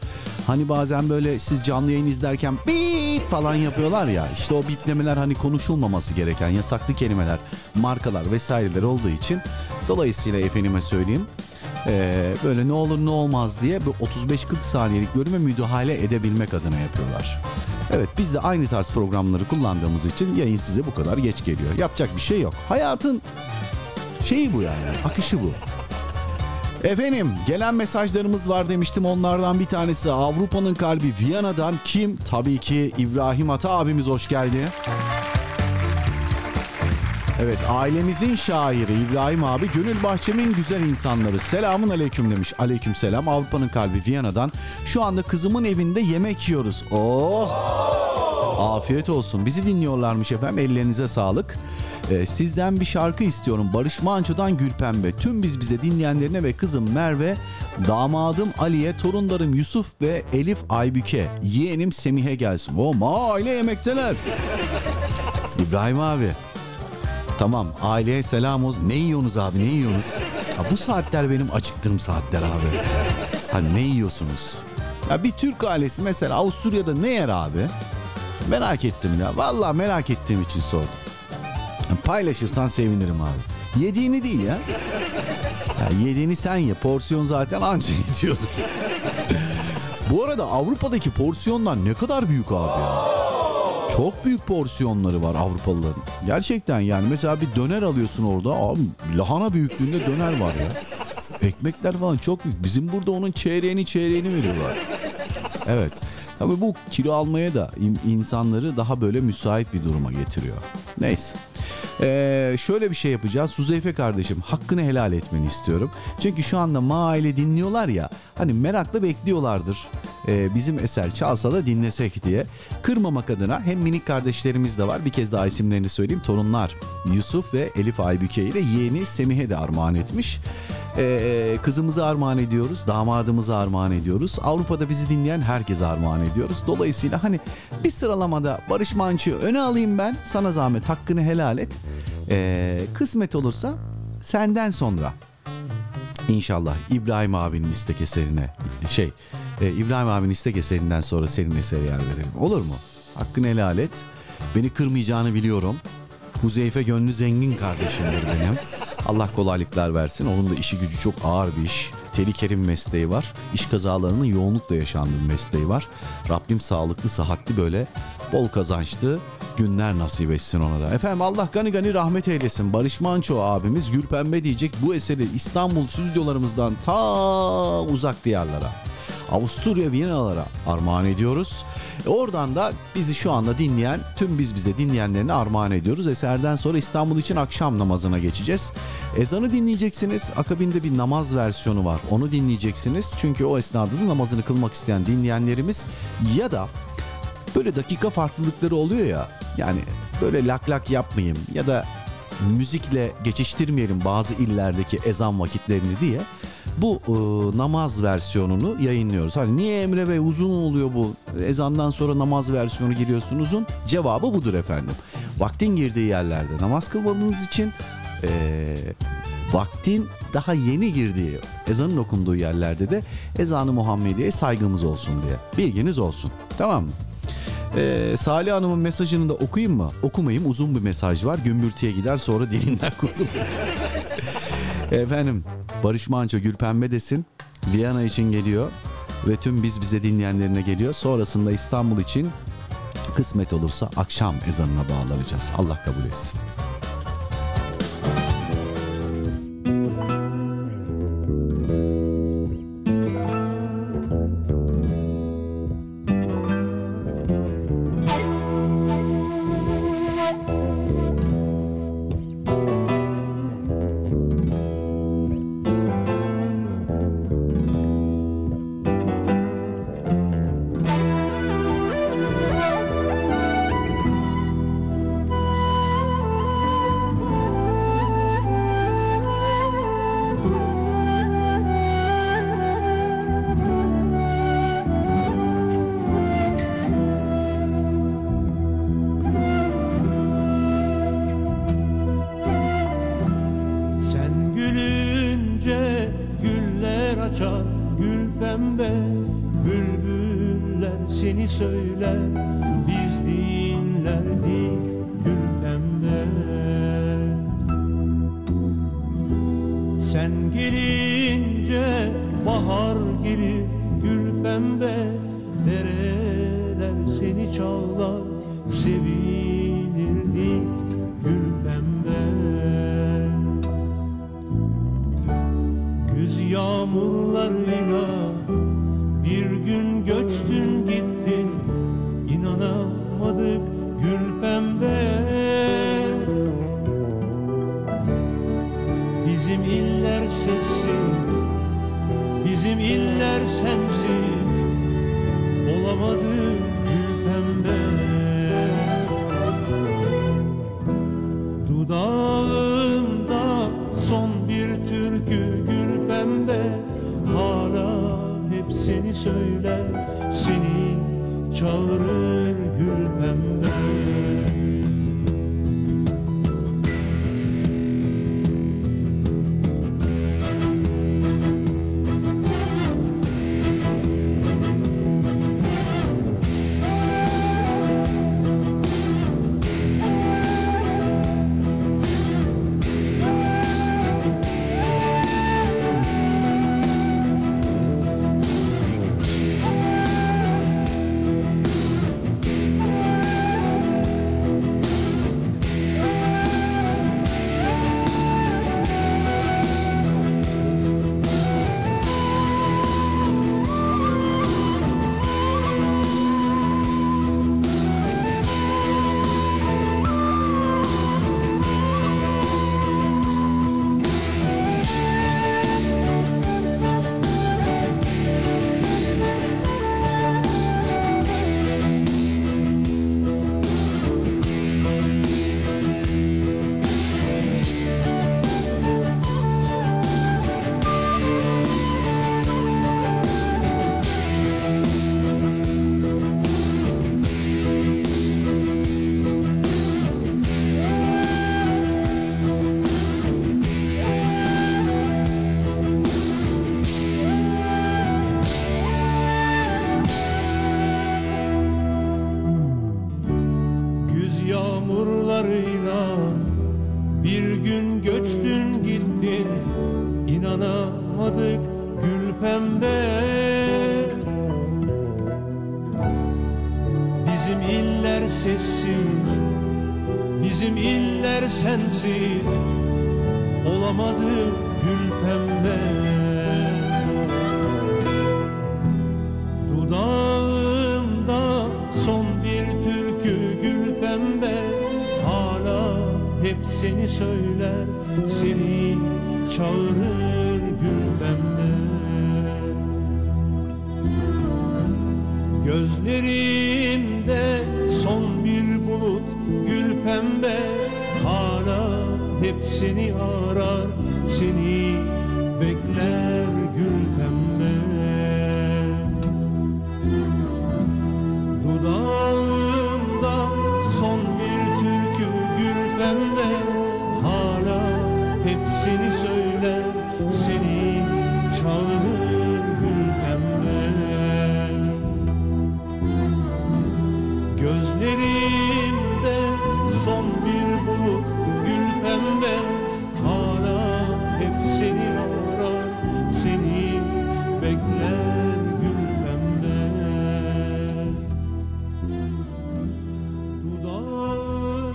Hani bazen böyle siz canlı yayın izlerken bip falan yapıyorlar ya. İşte o biplemeler hani konuşulmaması gereken yasaklı kelimeler, markalar vesaireler olduğu için. Dolayısıyla efendime söyleyeyim. eee, böyle ne olur ne olmaz diye bir 35-40 saniyelik bölüme müdahale edebilmek adına yapıyorlar. Evet biz de aynı tarz programları kullandığımız için yayın size bu kadar geç geliyor. Yapacak bir şey yok. Hayatın şeyi bu yani akışı bu. Efendim gelen mesajlarımız var demiştim onlardan bir tanesi Avrupa'nın kalbi Viyana'dan kim? Tabii ki İbrahim Ata abimiz hoş geldi. Evet ailemizin şairi İbrahim abi gönül bahçemin güzel insanları selamun aleyküm demiş. Aleyküm selam Avrupa'nın kalbi Viyana'dan. Şu anda kızımın evinde yemek yiyoruz. Oh afiyet olsun bizi dinliyorlarmış efendim ellerinize sağlık. Ee, sizden bir şarkı istiyorum Barış Manço'dan Gülpembe. Tüm biz bize dinleyenlerine ve kızım Merve, damadım Ali'ye, torunlarım Yusuf ve Elif Aybüke, yeğenim Semih'e gelsin. O aile yemekteler. İbrahim abi Tamam aileye selam olsun. Ne yiyorsunuz abi ne yiyorsunuz? Ha, bu saatler benim acıktığım saatler abi. Ha ne yiyorsunuz? Ya bir Türk ailesi mesela Avusturya'da ne yer abi? Merak ettim ya. Vallahi merak ettiğim için sordum. Paylaşırsan sevinirim abi. Yediğini değil ya. ya yediğini sen ye. Porsiyon zaten anca yetiyordur. Bu arada Avrupa'daki porsiyonlar ne kadar büyük abi ya. Çok büyük porsiyonları var Avrupalıların. Gerçekten yani mesela bir döner alıyorsun orada. Abi lahana büyüklüğünde döner var ya. Ekmekler falan çok büyük. Bizim burada onun çeyreğini çeyreğini veriyorlar. Evet. Tabii bu kilo almaya da in- insanları daha böyle müsait bir duruma getiriyor. Neyse. Ee, şöyle bir şey yapacağız. Suzeyfe kardeşim hakkını helal etmeni istiyorum. Çünkü şu anda maile dinliyorlar ya. Hani merakla bekliyorlardır. Ee, bizim eser çalsa da dinlesek diye. Kırmamak adına hem minik kardeşlerimiz de var. Bir kez daha isimlerini söyleyeyim. Torunlar Yusuf ve Elif Aybüke ile yeğeni Semih'e de armağan etmiş. Ee, kızımızı armağan ediyoruz, damadımızı armağan ediyoruz. Avrupa'da bizi dinleyen herkese armağan ediyoruz. Dolayısıyla hani bir sıralamada Barış Manço'yu öne alayım ben. Sana zahmet hakkını helal et. Ee, kısmet olursa senden sonra İnşallah İbrahim abinin istek eserine şey e, İbrahim abinin istek eserinden sonra senin esere yer verelim. Olur mu? Hakkını helal et. Beni kırmayacağını biliyorum. Huzeyfe gönlü zengin kardeşimdir benim. Allah kolaylıklar versin. Onun da işi gücü çok ağır bir iş. Tehlikeli bir mesleği var. İş kazalarının yoğunlukla yaşandığı bir mesleği var. Rabbim sağlıklı, sıhhatli böyle bol kazançlı günler nasip etsin ona da. Efendim Allah gani gani rahmet eylesin. Barış Manço abimiz Gülpembe diyecek bu eseri İstanbul stüdyolarımızdan ta uzak diyarlara. Avusturya Viyana'lara armağan ediyoruz. Oradan da bizi şu anda dinleyen tüm biz bize dinleyenlerine armağan ediyoruz. Eserden sonra İstanbul için akşam namazına geçeceğiz. Ezanı dinleyeceksiniz. Akabinde bir namaz versiyonu var. Onu dinleyeceksiniz. Çünkü o esnada da namazını kılmak isteyen dinleyenlerimiz ya da böyle dakika farklılıkları oluyor ya. Yani böyle lak lak yapmayayım ya da müzikle geçiştirmeyelim bazı illerdeki ezan vakitlerini diye bu e, namaz versiyonunu yayınlıyoruz. Hani niye Emre Bey uzun oluyor bu? Ezandan sonra namaz versiyonu giriyorsun uzun. Cevabı budur efendim. Vaktin girdiği yerlerde namaz kılmanız için e, vaktin daha yeni girdiği ezanın okunduğu yerlerde de ezanı Muhammediye saygımız olsun diye. Bilginiz olsun. Tamam mı? Ee, Salih Hanım'ın mesajını da okuyayım mı? Okumayayım uzun bir mesaj var. Gümbürtüye gider sonra dilinden kurtulur. Efendim Barış Manço Gülpembe desin. Viyana için geliyor. Ve tüm biz bize dinleyenlerine geliyor. Sonrasında İstanbul için kısmet olursa akşam ezanına bağlanacağız. Allah kabul etsin.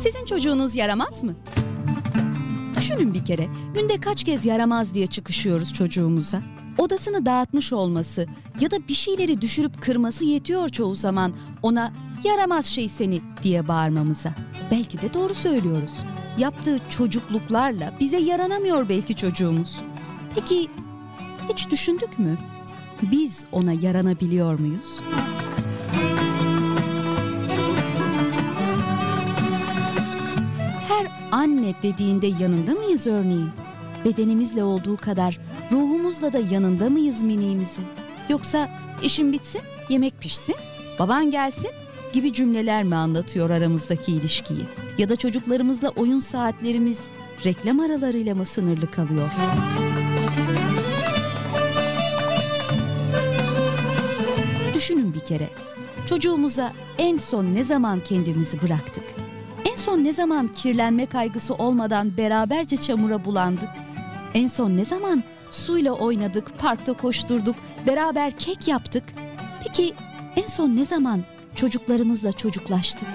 Sizin çocuğunuz yaramaz mı? Düşünün bir kere günde kaç kez yaramaz diye çıkışıyoruz çocuğumuza. Odasını dağıtmış olması ya da bir şeyleri düşürüp kırması yetiyor çoğu zaman ona yaramaz şey seni diye bağırmamıza. Belki de doğru söylüyoruz. Yaptığı çocukluklarla bize yaranamıyor belki çocuğumuz. Peki hiç düşündük mü? Biz ona yaranabiliyor muyuz? Anne dediğinde yanında mıyız örneğin? Bedenimizle olduğu kadar ruhumuzla da yanında mıyız miniğimizin? Yoksa işin bitsin, yemek pişsin, baban gelsin gibi cümleler mi anlatıyor aramızdaki ilişkiyi? Ya da çocuklarımızla oyun saatlerimiz reklam aralarıyla mı sınırlı kalıyor? Düşünün bir kere. Çocuğumuza en son ne zaman kendimizi bıraktık? Son ne zaman kirlenme kaygısı olmadan beraberce çamura bulandık? En son ne zaman suyla oynadık, parkta koşturduk, beraber kek yaptık? Peki en son ne zaman çocuklarımızla çocuklaştık?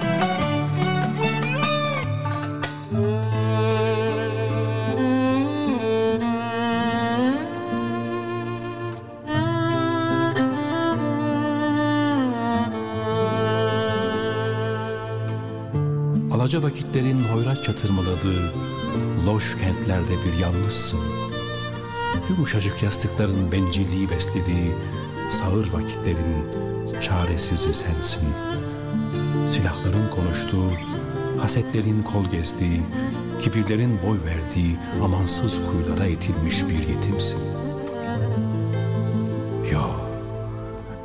Alaca vakitlerin hoyrat çatırmaladığı loş kentlerde bir yalnızsın. Yumuşacık yastıkların bencilliği beslediği sağır vakitlerin çaresizi sensin. Silahların konuştuğu, hasetlerin kol gezdiği, kibirlerin boy verdiği amansız kuyulara itilmiş bir yetimsin. Yo,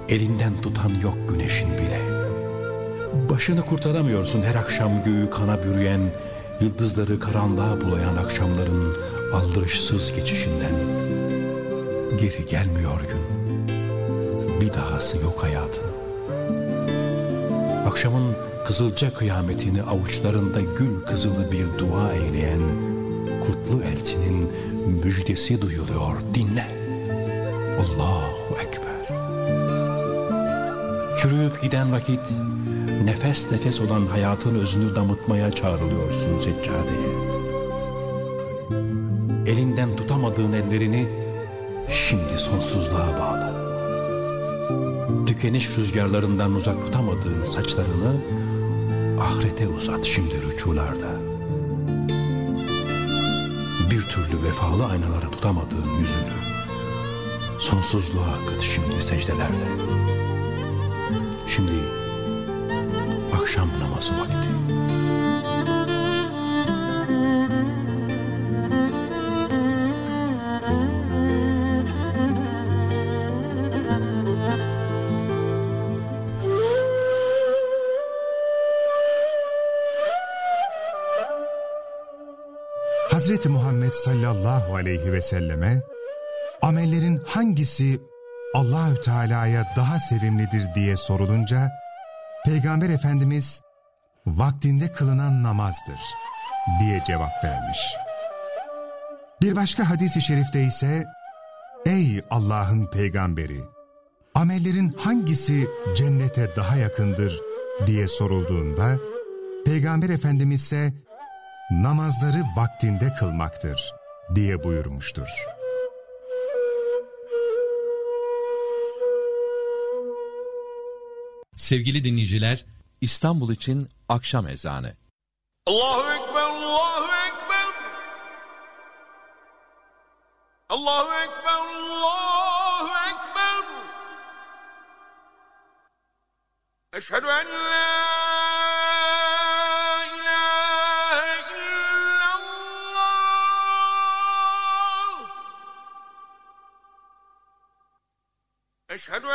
elinden tutan yok güneşin bile. Başını kurtaramıyorsun her akşam göğü kana bürüyen, yıldızları karanlığa bulayan akşamların aldırışsız geçişinden. Geri gelmiyor gün. Bir dahası yok hayatın. Akşamın kızılca kıyametini avuçlarında gül kızılı bir dua eyleyen kutlu elçinin müjdesi duyuluyor. Dinle. Allahu Ekber. Çürüyüp giden vakit nefes nefes olan hayatın özünü damıtmaya çağrılıyorsun seccadeye. Elinden tutamadığın ellerini şimdi sonsuzluğa bağla. Tükeniş rüzgarlarından uzak tutamadığın saçlarını ahirete uzat şimdi rüçularda. Bir türlü vefalı aynalara tutamadığın yüzünü sonsuzluğa akıt şimdi secdelerle. Şimdi akşam namazı vakti. Hazreti Muhammed sallallahu aleyhi ve selleme amellerin hangisi Allahü Teala'ya daha sevimlidir diye sorulunca Peygamber Efendimiz vaktinde kılınan namazdır diye cevap vermiş. Bir başka hadis-i şerifte ise Ey Allah'ın peygamberi! Amellerin hangisi cennete daha yakındır diye sorulduğunda Peygamber Efendimiz ise namazları vaktinde kılmaktır diye buyurmuştur. Sevgili dinleyiciler, İstanbul için akşam ezanı. Allahu Ekber, Allahu Ekber. Allahu Ekber, Allahu Ekber. Eşhedü en la ilahe illallah. Eşhedü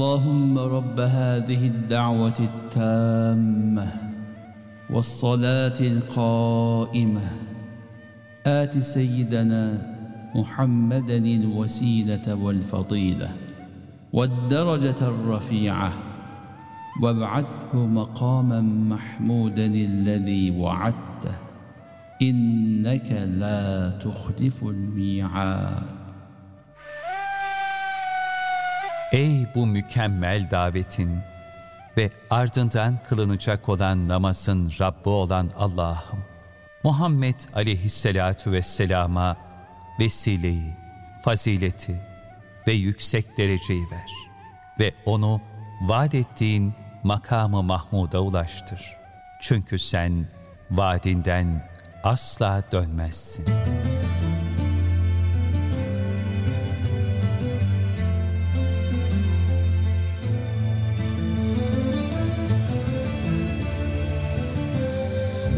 اللهم رب هذه الدعوة التامة والصلاة القائمة. آت سيدنا محمدا الوسيلة والفضيلة والدرجة الرفيعة وابعثه مقاما محمودا الذي وعدته. إنك لا تخلف الميعاد. Ey bu mükemmel davetin ve ardından kılınacak olan namazın Rabbi olan Allah'ım, Muhammed aleyhisselatu vesselama vesileyi, fazileti ve yüksek dereceyi ver ve onu vaat ettiğin makamı Mahmud'a ulaştır. Çünkü sen vaadinden asla dönmezsin.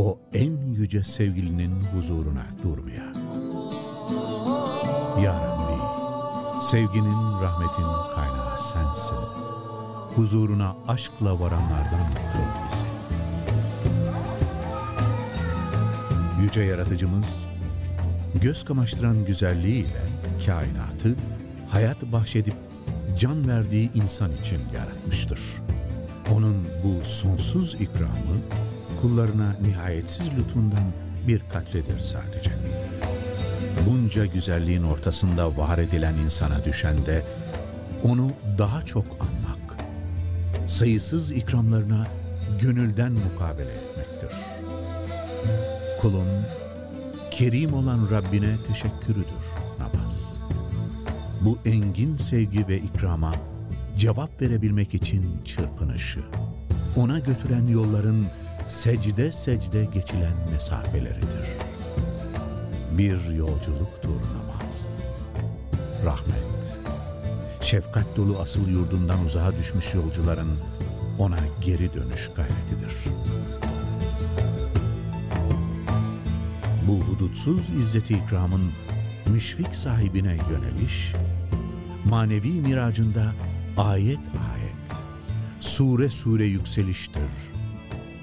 o en yüce sevgilinin huzuruna durmaya. Ya Rabbi, sevginin, rahmetin kaynağı sensin. Huzuruna aşkla varanlardan kıl bizi. Yüce Yaratıcımız, göz kamaştıran güzelliğiyle kainatı hayat bahşedip can verdiği insan için yaratmıştır. Onun bu sonsuz ikramı kullarına nihayetsiz lütfundan bir katledir sadece. Bunca güzelliğin ortasında var edilen insana düşen de onu daha çok anmak, sayısız ikramlarına gönülden mukabele etmektir. Kulun kerim olan Rabbine teşekkürüdür namaz. Bu engin sevgi ve ikrama cevap verebilmek için çırpınışı, ona götüren yolların secde secde geçilen mesafeleridir. Bir yolculuktur namaz. Rahmet, şefkat dolu asıl yurdundan uzağa düşmüş yolcuların ona geri dönüş gayretidir. Bu hudutsuz izzeti ikramın müşfik sahibine yöneliş, manevi miracında ayet ayet, sure sure yükseliştir,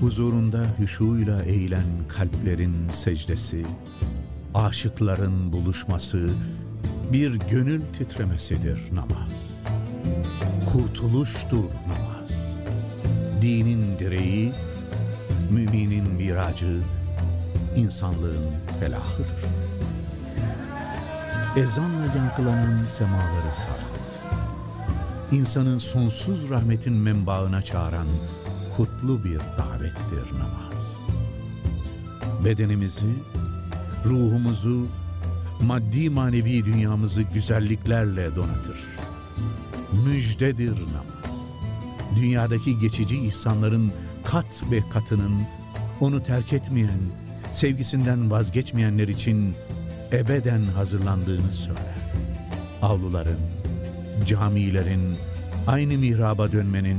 Huzurunda hüşuyla eğilen kalplerin secdesi, aşıkların buluşması, bir gönül titremesidir namaz. Kurtuluştur namaz. Dinin direği, müminin miracı, insanlığın felahıdır. Ezanla yankılanan semaları saran, insanın sonsuz rahmetin menbaına çağıran kutlu bir davettir namaz. Bedenimizi, ruhumuzu, maddi manevi dünyamızı güzelliklerle donatır. Müjdedir namaz. Dünyadaki geçici ihsanların kat ve katının onu terk etmeyen, sevgisinden vazgeçmeyenler için ebeden hazırlandığını söyler. Avluların, camilerin, aynı mihraba dönmenin,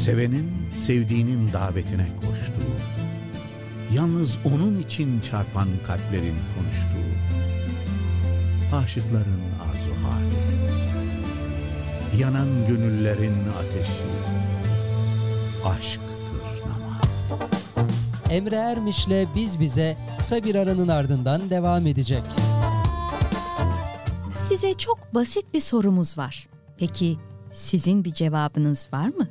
Sevenin sevdiğinin davetine koştuğu, yalnız onun için çarpan kalplerin konuştuğu, aşıkların arzu hali, yanan gönüllerin ateşi, aşktır namaz. Emre Ermiş'le Biz Bize kısa bir aranın ardından devam edecek. Size çok basit bir sorumuz var. Peki sizin bir cevabınız var mı?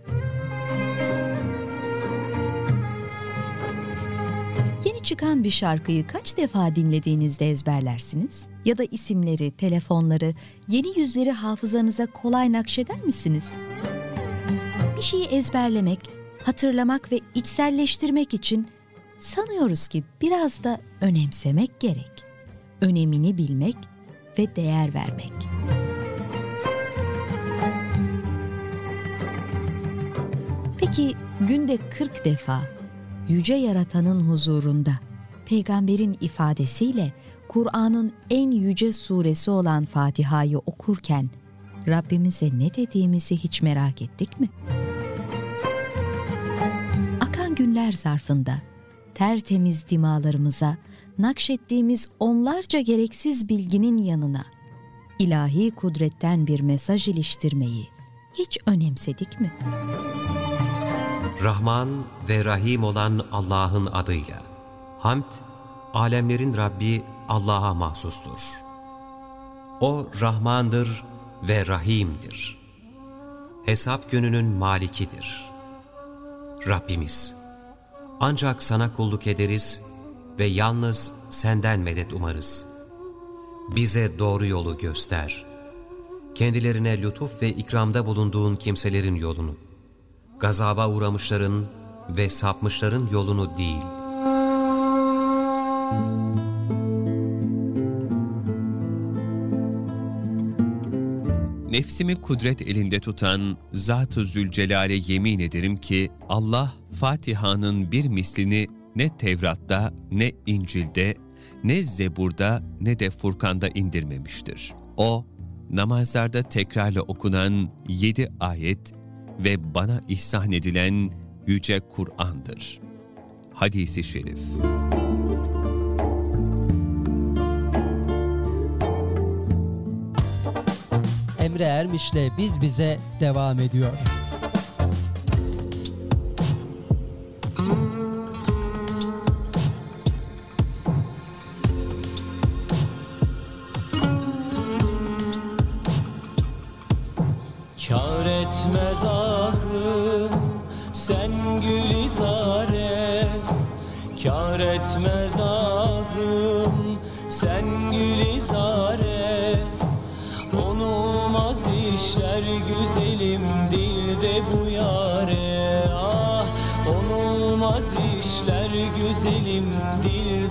Yeni çıkan bir şarkıyı kaç defa dinlediğinizde ezberlersiniz? Ya da isimleri, telefonları, yeni yüzleri hafızanıza kolay nakşeder misiniz? Bir şeyi ezberlemek, hatırlamak ve içselleştirmek için sanıyoruz ki biraz da önemsemek gerek. Önemini bilmek ve değer vermek. Peki günde 40 defa yüce yaratanın huzurunda peygamberin ifadesiyle Kur'an'ın en yüce suresi olan Fatiha'yı okurken Rabbimize ne dediğimizi hiç merak ettik mi? Akan günler zarfında tertemiz dimalarımıza nakşettiğimiz onlarca gereksiz bilginin yanına ilahi kudretten bir mesaj iliştirmeyi hiç önemsedik mi? Rahman ve Rahim olan Allah'ın adıyla. Hamd, alemlerin Rabbi Allah'a mahsustur. O Rahmandır ve Rahim'dir. Hesap gününün malikidir. Rabbimiz, ancak sana kulluk ederiz ve yalnız senden medet umarız. Bize doğru yolu göster. Kendilerine lütuf ve ikramda bulunduğun kimselerin yolunu, gazaba uğramışların ve sapmışların yolunu değil. Nefsimi kudret elinde tutan Zat-ı Zülcelal'e yemin ederim ki Allah Fatiha'nın bir mislini ne Tevrat'ta, ne İncil'de, ne Zebur'da, ne de Furkan'da indirmemiştir. O, namazlarda tekrarla okunan yedi ayet ve bana ihsan edilen Yüce Kur'an'dır. Hadisi Şerif Emre Ermiş'le Biz Bize devam ediyor.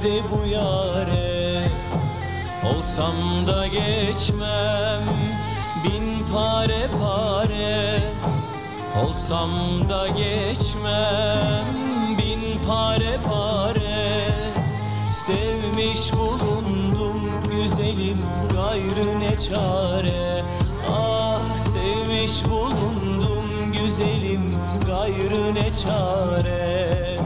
Dilde bu yare. Olsam da geçmem bin pare pare. Olsam da geçmem bin pare pare. Sevmiş bulundum güzelim gayrı ne çare. Ah sevmiş bulundum güzelim gayrı ne çare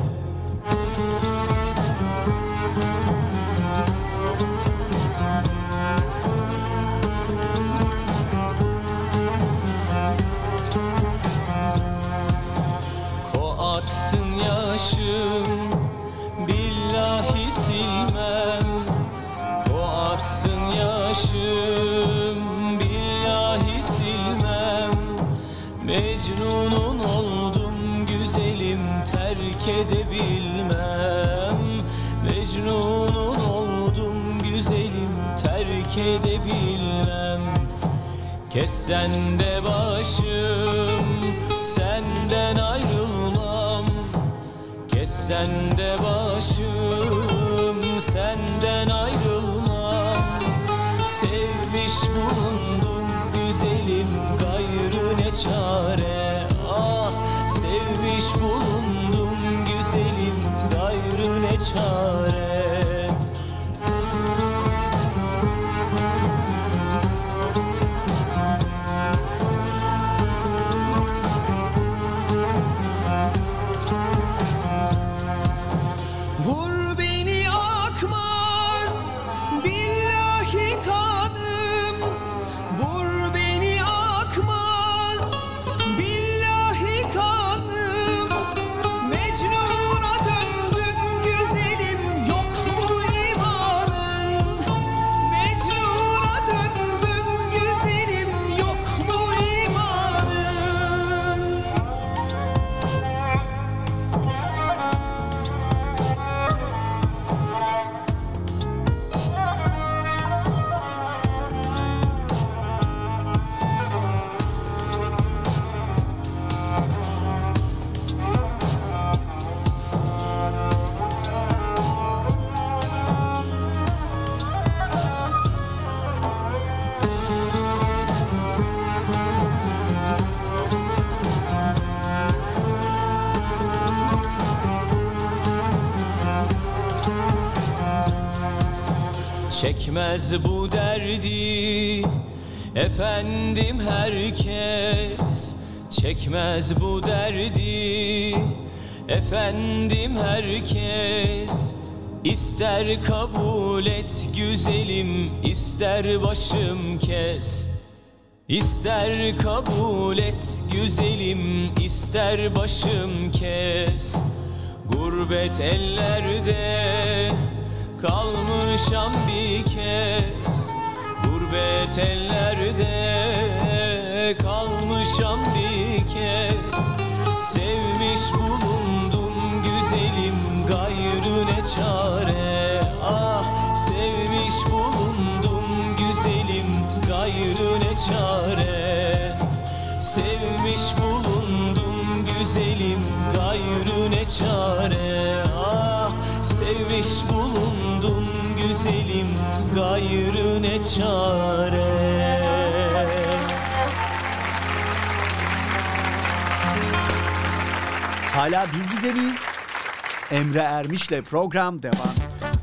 Kessen de başım senden ayrılmam. Kessen de başım senden ayrılmam. Sevmiş bulundum güzelim gayrı ne çare Çekmez bu derdi. Efendim herkes Çekmez bu derdi. Efendim herkes İster kabul et güzelim ister başım kes. İster kabul et güzelim ister başım kes. Gurbet ellerde kalmışam bir kez. Gurbet ellerde kalmışam bir kez. Sevmiş bulundum güzelim gayrı ne çare gayrı ne çare Hala biz bize biz. Emre Ermiş'le program devam.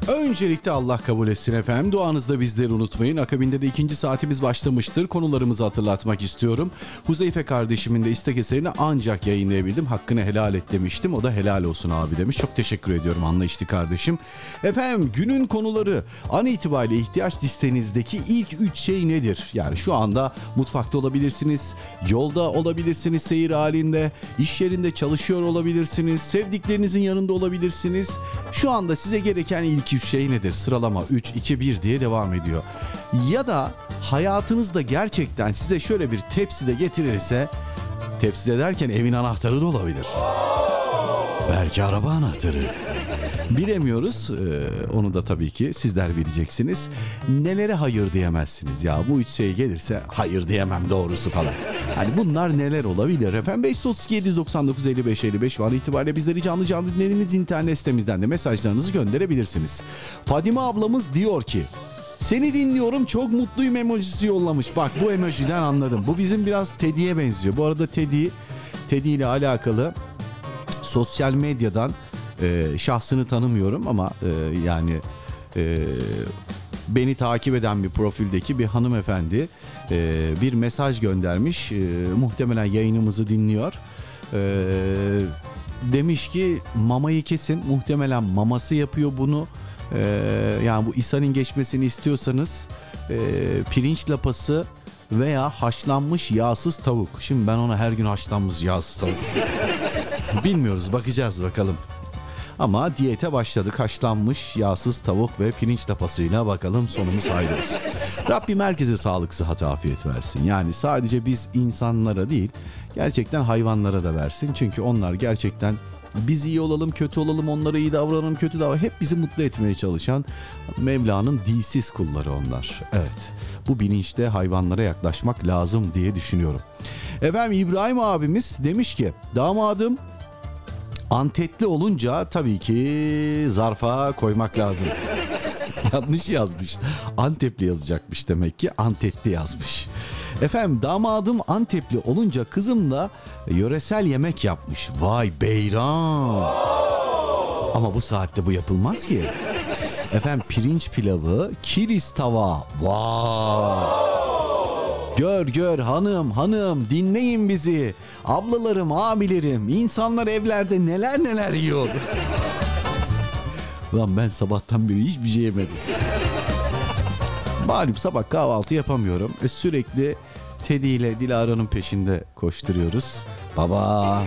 Öncelikle Allah kabul etsin efendim. Duanızda bizleri unutmayın. Akabinde de ikinci saatimiz başlamıştır. Konularımızı hatırlatmak istiyorum. Huzeyfe kardeşimin de istek eserini ancak yayınlayabildim. Hakkını helal et demiştim. O da helal olsun abi demiş. Çok teşekkür ediyorum anlayışlı kardeşim. Efendim günün konuları an itibariyle ihtiyaç listenizdeki ilk üç şey nedir? Yani şu anda mutfakta olabilirsiniz, yolda olabilirsiniz seyir halinde, iş yerinde çalışıyor olabilirsiniz, sevdiklerinizin yanında olabilirsiniz. Şu anda size gereken ilk üç şey nedir? Sıralama 3, 2, 1 diye devam ediyor. Ya da hayatınızda gerçekten size şöyle bir tepside getirirse, tepside derken evin anahtarı da olabilir. Belki araba anahtarı. Bilemiyoruz. Ee, onu da tabii ki sizler bileceksiniz. Nelere hayır diyemezsiniz ya. Bu üç şey gelirse hayır diyemem doğrusu falan. Hani bunlar neler olabilir efendim? 532 799 55 55 var itibariyle bizleri canlı canlı dinlediğiniz internet sitemizden de mesajlarınızı gönderebilirsiniz. Fadime ablamız diyor ki seni dinliyorum çok mutluyum emojisi yollamış. Bak bu emojiden anladım. Bu bizim biraz Teddy'ye benziyor. Bu arada Teddy, Teddy ile alakalı sosyal medyadan e, şahsını tanımıyorum ama e, yani e, beni takip eden bir profildeki bir hanımefendi e, bir mesaj göndermiş. E, muhtemelen yayınımızı dinliyor. E, demiş ki mamayı kesin. Muhtemelen maması yapıyor bunu. E, yani bu İsa'nın geçmesini istiyorsanız e, pirinç lapası veya haşlanmış yağsız tavuk. Şimdi ben ona her gün haşlanmış yağsız tavuk. Bilmiyoruz bakacağız bakalım. Ama diyete başladık. Haşlanmış yağsız tavuk ve pirinç lapasıyla bakalım sonumuz hayırlı olsun. Rabbim herkese sağlık, sıhhat, afiyet versin. Yani sadece biz insanlara değil, gerçekten hayvanlara da versin. Çünkü onlar gerçekten biz iyi olalım, kötü olalım, onlara iyi davranalım, kötü davranalım. Hep bizi mutlu etmeye çalışan Mevla'nın dilsiz kulları onlar. Evet, bu bilinçte hayvanlara yaklaşmak lazım diye düşünüyorum. Efendim İbrahim abimiz demiş ki, damadım Antetli olunca tabii ki zarfa koymak lazım. Yanlış yazmış. Antepli yazacakmış demek ki Antetli yazmış. Efendim damadım Antepli olunca kızım da yöresel yemek yapmış. Vay beyran. Ama bu saatte bu yapılmaz ki. Efendim pirinç pilavı, kilis tava. Vay. Gör gör hanım hanım dinleyin bizi. Ablalarım abilerim insanlar evlerde neler neler yiyor. Lan ben sabahtan beri hiçbir şey yemedim. Malum sabah kahvaltı yapamıyorum. E, sürekli Teddy ile Dilara'nın peşinde koşturuyoruz. Baba.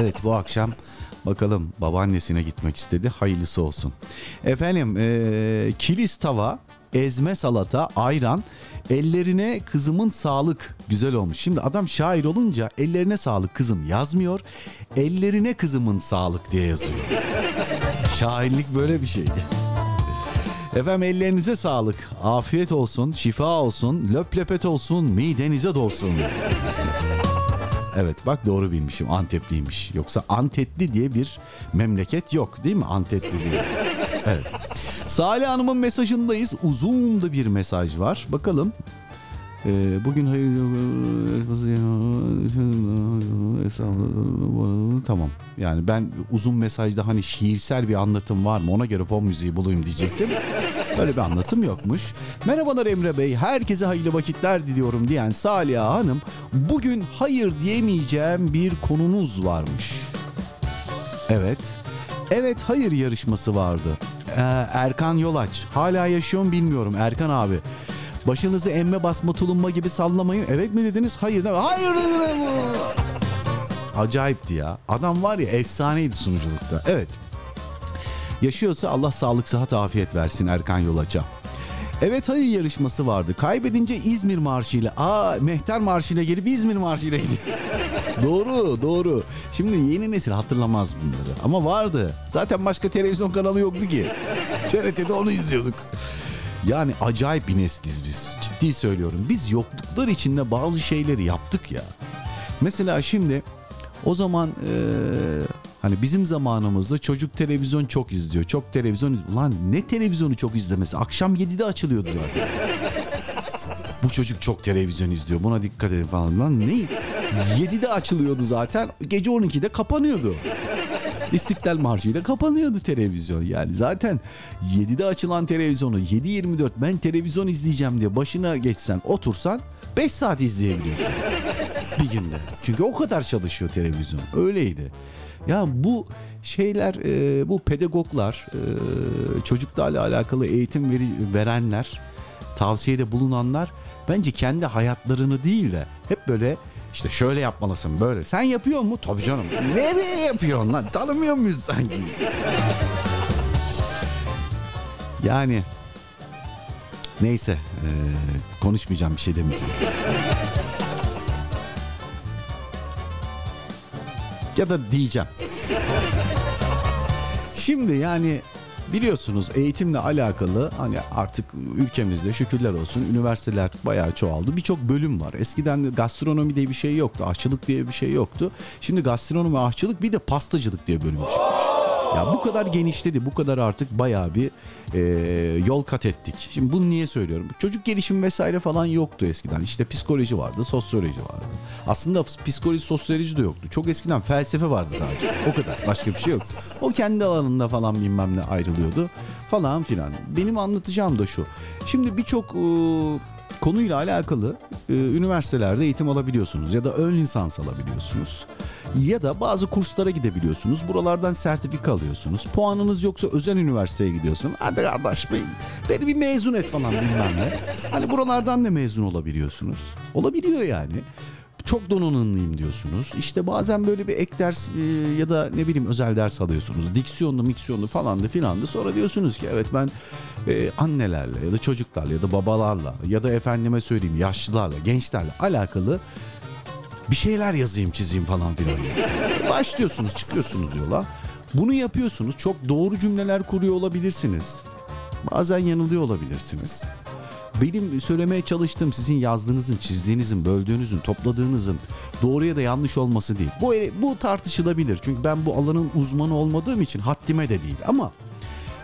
Evet bu akşam bakalım babaannesine gitmek istedi. Hayırlısı olsun. Efendim e, kilis tava, ezme salata, ayran, ellerine kızımın sağlık güzel olmuş. Şimdi adam şair olunca ellerine sağlık kızım yazmıyor. Ellerine kızımın sağlık diye yazıyor. Şairlik böyle bir şey. Efendim ellerinize sağlık. Afiyet olsun, şifa olsun, löp löpet olsun, midenize dolsun. Evet bak doğru bilmişim Antepliymiş. Yoksa Antetli diye bir memleket yok değil mi Antetli diye. Evet. Salih Hanım'ın mesajındayız. Uzun da bir mesaj var. Bakalım. Ee, bugün tamam. Yani ben uzun mesajda hani şiirsel bir anlatım var mı ona göre fon müziği bulayım diyecektim. Böyle bir anlatım yokmuş. Merhabalar Emre Bey, herkese hayırlı vakitler diliyorum diyen Saliha Hanım, bugün hayır diyemeyeceğim bir konunuz varmış. Evet. Evet hayır yarışması vardı. Ee, Erkan Yolaç. Hala yaşıyor mu bilmiyorum Erkan abi. Başınızı emme basma tulumba gibi sallamayın. Evet mi dediniz? Hayır. Hayır dedim. Acayipti ya. Adam var ya efsaneydi sunuculukta. Evet. Yaşıyorsa Allah sağlık sıhhat afiyet versin Erkan Yolaç'a. Evet hayır yarışması vardı. Kaybedince İzmir marşıyla. Aa Mehter marşıyla gelip İzmir marşıyla gidiyor. doğru doğru. Şimdi yeni nesil hatırlamaz bunları. Ama vardı. Zaten başka televizyon kanalı yoktu ki. TRT'de onu izliyorduk. Yani acayip bir nesliz biz. Ciddi söylüyorum. Biz yokluklar içinde bazı şeyleri yaptık ya. Mesela şimdi o zaman eee, hani bizim zamanımızda çocuk televizyon çok izliyor. Çok televizyon Ulan ne televizyonu çok izlemesi? Akşam 7'de açılıyordu zaten. Bu çocuk çok televizyon izliyor. Buna dikkat edin falan. Lan ne? 7'de açılıyordu zaten. Gece 12'de kapanıyordu. İstiklal Marşı ile kapanıyordu televizyon. Yani zaten 7'de açılan televizyonu 7-24 ben televizyon izleyeceğim diye başına geçsen otursan 5 saat izleyebiliyorsun. bir günde. Çünkü o kadar çalışıyor televizyon. Öyleydi. Ya bu şeyler, e, bu pedagoglar, e, çocuklarla alakalı eğitim veri, verenler, tavsiyede bulunanlar bence kendi hayatlarını değil de hep böyle işte şöyle yapmalısın böyle. Sen yapıyor mu? Tabii canım. Nereye yapıyorsun lan? Tanımıyor muyuz sanki? Yani neyse e, konuşmayacağım bir şey demeyeceğim. ya da diyeceğim. Şimdi yani biliyorsunuz eğitimle alakalı hani artık ülkemizde şükürler olsun üniversiteler bayağı çoğaldı. Birçok bölüm var. Eskiden de gastronomi diye bir şey yoktu. Aşçılık diye bir şey yoktu. Şimdi gastronomi, aşçılık bir de pastacılık diye bölüm çıkmış. Ya bu kadar genişledi, bu kadar artık bayağı bir e, yol kat ettik. Şimdi bunu niye söylüyorum? Çocuk gelişim vesaire falan yoktu eskiden. İşte psikoloji vardı, sosyoloji vardı. Aslında psikoloji, sosyoloji de yoktu. Çok eskiden felsefe vardı sadece. O kadar. Başka bir şey yoktu. O kendi alanında falan bilmem ne ayrılıyordu falan filan. Benim anlatacağım da şu. Şimdi birçok e, konuyla alakalı e, üniversitelerde eğitim alabiliyorsunuz ya da ön lisans alabiliyorsunuz. Ya da bazı kurslara gidebiliyorsunuz. Buralardan sertifika alıyorsunuz. Puanınız yoksa özel üniversiteye gidiyorsun. Hadi kardeş bey, beni bir mezun et falan bilmem ne. Hani buralardan da mezun olabiliyorsunuz. Olabiliyor yani çok donanımlıyım diyorsunuz. İşte bazen böyle bir ek ders e, ya da ne bileyim özel ders alıyorsunuz. Diksiyonlu, miksiyonlu falan da filan da sonra diyorsunuz ki evet ben e, annelerle ya da çocuklarla ya da babalarla ya da efendime söyleyeyim yaşlılarla, gençlerle alakalı bir şeyler yazayım, çizeyim falan filan. Başlıyorsunuz, çıkıyorsunuz yola. Bunu yapıyorsunuz. Çok doğru cümleler kuruyor olabilirsiniz. Bazen yanılıyor olabilirsiniz. Benim söylemeye çalıştığım sizin yazdığınızın, çizdiğinizin, böldüğünüzün, topladığınızın doğru ya da yanlış olması değil. Bu bu tartışılabilir. Çünkü ben bu alanın uzmanı olmadığım için haddime de değil. Ama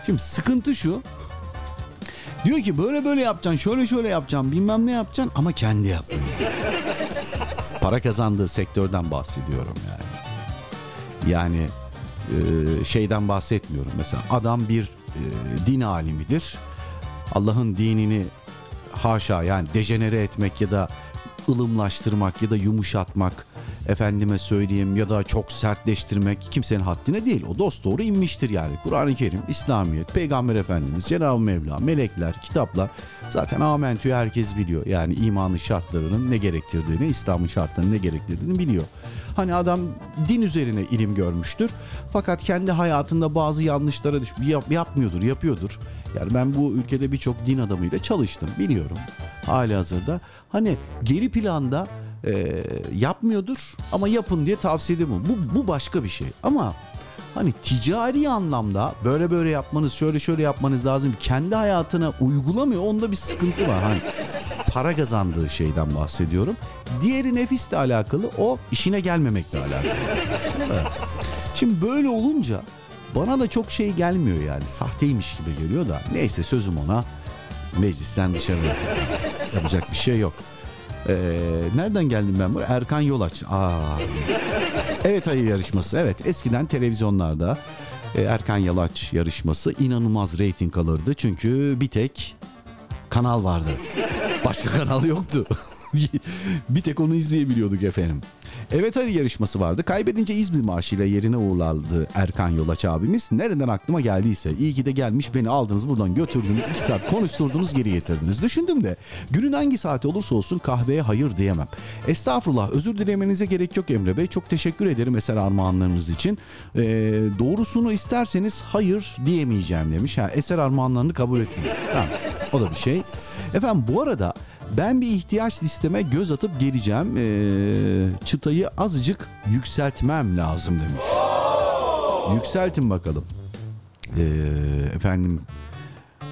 şimdi sıkıntı şu. Diyor ki böyle böyle yapacaksın, şöyle şöyle yapacaksın, bilmem ne yapacaksın ama kendi yapmıyor. Para kazandığı sektörden bahsediyorum yani. Yani e, şeyden bahsetmiyorum. Mesela adam bir e, din alimidir. Allah'ın dinini haşa yani dejenere etmek ya da ılımlaştırmak ya da yumuşatmak efendime söyleyeyim ya da çok sertleştirmek kimsenin haddine değil. O dost doğru inmiştir yani. Kur'an-ı Kerim, İslamiyet, Peygamber Efendimiz, Cenab-ı Mevla, melekler, kitaplar zaten amentüyü herkes biliyor. Yani imanın şartlarının ne gerektirdiğini, İslam'ın şartlarının ne gerektirdiğini biliyor. Hani adam din üzerine ilim görmüştür. Fakat kendi hayatında bazı yanlışlara düş yap, yapmıyordur, yapıyordur. Yani ben bu ülkede birçok din adamıyla çalıştım, biliyorum. Hali hazırda. Hani geri planda e, yapmıyordur ama yapın diye tavsiye ederim. Bu, bu başka bir şey. Ama hani ticari anlamda böyle böyle yapmanız, şöyle şöyle yapmanız lazım. Kendi hayatına uygulamıyor. Onda bir sıkıntı var. Hani para kazandığı şeyden bahsediyorum. Diğeri nefisle alakalı. O işine gelmemekle alakalı. Evet. Şimdi böyle olunca bana da çok şey gelmiyor yani. Sahteymiş gibi geliyor da. Neyse sözüm ona. Meclisten dışarı. Yapacak bir şey yok. Ee, nereden geldim ben buraya? Erkan Yolaç. Aa. Evet hayır yarışması. Evet eskiden televizyonlarda e, Erkan Yalaç yarışması inanılmaz reyting alırdı. Çünkü bir tek kanal vardı. Başka kanal yoktu. bir tek onu izleyebiliyorduk efendim. Evet Ali yarışması vardı. Kaybedince İzmir Marşı'yla yerine uğurlardı Erkan Yolaç abimiz. Nereden aklıma geldiyse iyi ki de gelmiş beni aldınız buradan götürdünüz. iki saat konuşturdunuz geri getirdiniz. Düşündüm de günün hangi saati olursa olsun kahveye hayır diyemem. Estağfurullah özür dilemenize gerek yok Emre Bey. Çok teşekkür ederim eser armağanlarınız için. Ee, doğrusunu isterseniz hayır diyemeyeceğim demiş. Ha, eser armağanlarını kabul ettiniz. Tamam o da bir şey. Efendim bu arada ben bir ihtiyaç listeme göz atıp geleceğim. Ee, çıtayı azıcık yükseltmem lazım demiş. Yükseltin bakalım. Ee, efendim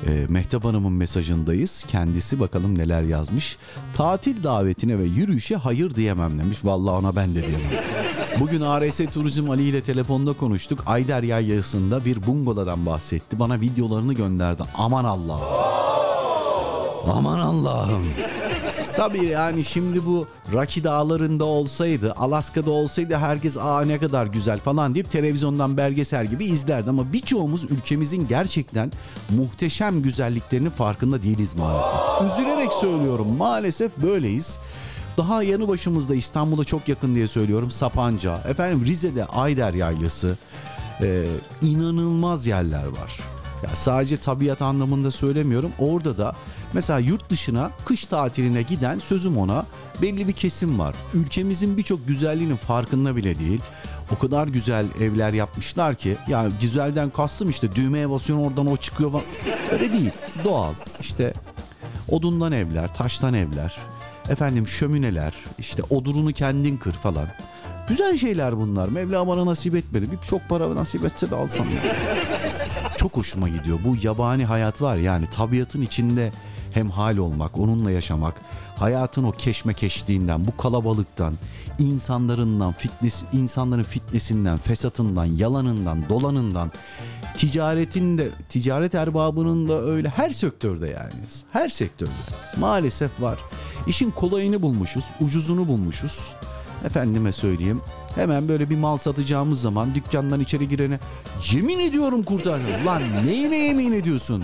e, Mehtap Hanım'ın mesajındayız. Kendisi bakalım neler yazmış. Tatil davetine ve yürüyüşe hayır diyemem demiş. Vallahi ona ben de diyemem. Bugün ARS Turizm Ali ile telefonda konuştuk. Ayder Yaylası'nda bir bungalodan bahsetti. Bana videolarını gönderdi. Aman Allah'ım. Aman Allah'ım. Tabii yani şimdi bu Rocky Dağları'nda olsaydı, Alaska'da olsaydı herkes aa ne kadar güzel falan deyip televizyondan belgesel gibi izlerdi. Ama birçoğumuz ülkemizin gerçekten muhteşem güzelliklerinin farkında değiliz maalesef. Üzülerek söylüyorum maalesef böyleyiz. Daha yanı başımızda İstanbul'a çok yakın diye söylüyorum Sapanca. Efendim Rize'de Ayder Yaylası. Ee, inanılmaz yerler var. Ya sadece tabiat anlamında söylemiyorum. Orada da mesela yurt dışına kış tatiline giden sözüm ona belli bir kesim var. Ülkemizin birçok güzelliğinin farkında bile değil. O kadar güzel evler yapmışlar ki yani güzelden kastım işte düğmeye basıyorsun oradan o çıkıyor falan. Öyle değil. Doğal. İşte odundan evler, taştan evler, efendim şömineler, işte odurunu kendin kır falan. Güzel şeyler bunlar. Mevla bana nasip etmedi. Bir çok para nasip etse de alsam ya. Çok hoşuma gidiyor. Bu yabani hayat var yani tabiatın içinde hem hal olmak, onunla yaşamak, hayatın o keşmekeşliğinden, bu kalabalıktan, insanlarından, fitness, insanların fitnesinden, fesatından, yalanından, dolanından, ticaretin de, ticaret erbabının da öyle her sektörde yani. Her sektörde. Maalesef var. İşin kolayını bulmuşuz, ucuzunu bulmuşuz. Efendime söyleyeyim. Hemen böyle bir mal satacağımız zaman dükkandan içeri girene yemin ediyorum kurtar. Lan neyine yemin ediyorsun?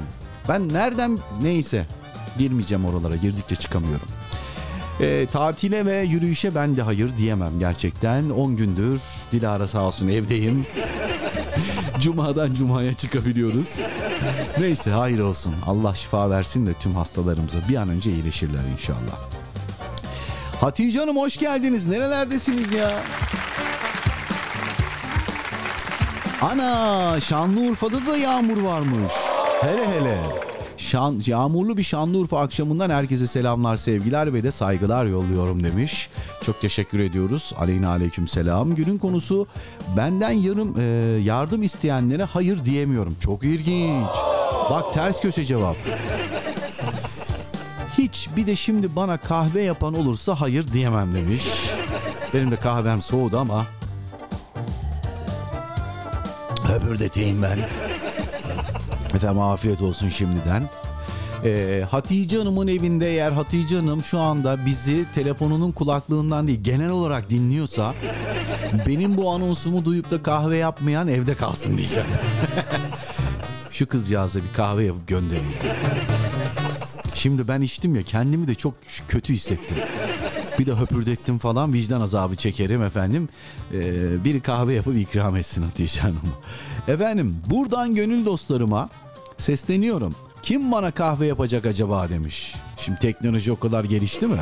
Ben nereden neyse girmeyeceğim oralara girdikçe çıkamıyorum. E, tatile ve yürüyüşe ben de hayır diyemem gerçekten. 10 gündür Dilara sağ olsun evdeyim. Cuma'dan Cuma'ya çıkabiliyoruz. Neyse hayır olsun. Allah şifa versin de tüm hastalarımıza bir an önce iyileşirler inşallah. Hatice Hanım hoş geldiniz. Nerelerdesiniz ya? Ana Şanlıurfa'da da yağmur varmış. Hele hele. Şan, yağmurlu bir Şanlıurfa akşamından herkese selamlar, sevgiler ve de saygılar yolluyorum demiş. Çok teşekkür ediyoruz. Aleyna aleyküm selam. Günün konusu benden yarım e, yardım isteyenlere hayır diyemiyorum. Çok ilginç. Bak ters köşe cevap. Hiç bir de şimdi bana kahve yapan olursa hayır diyemem demiş. Benim de kahvem soğudu ama öbürdeteyim ben. Efendim afiyet olsun şimdiden. Ee, Hatice Hanım'ın evinde eğer Hatice Hanım şu anda bizi telefonunun kulaklığından değil genel olarak dinliyorsa benim bu anonsumu duyup da kahve yapmayan evde kalsın diyeceğim. şu kızcağıza bir kahve yapıp göndereyim. Şimdi ben içtim ya kendimi de çok kötü hissettim. Bir de höpürdettim falan vicdan azabı çekerim efendim. Ee, bir kahve yapıp ikram etsin Hatice Hanım. Efendim buradan gönül dostlarıma sesleniyorum. Kim bana kahve yapacak acaba demiş. Şimdi teknoloji o kadar gelişti mi?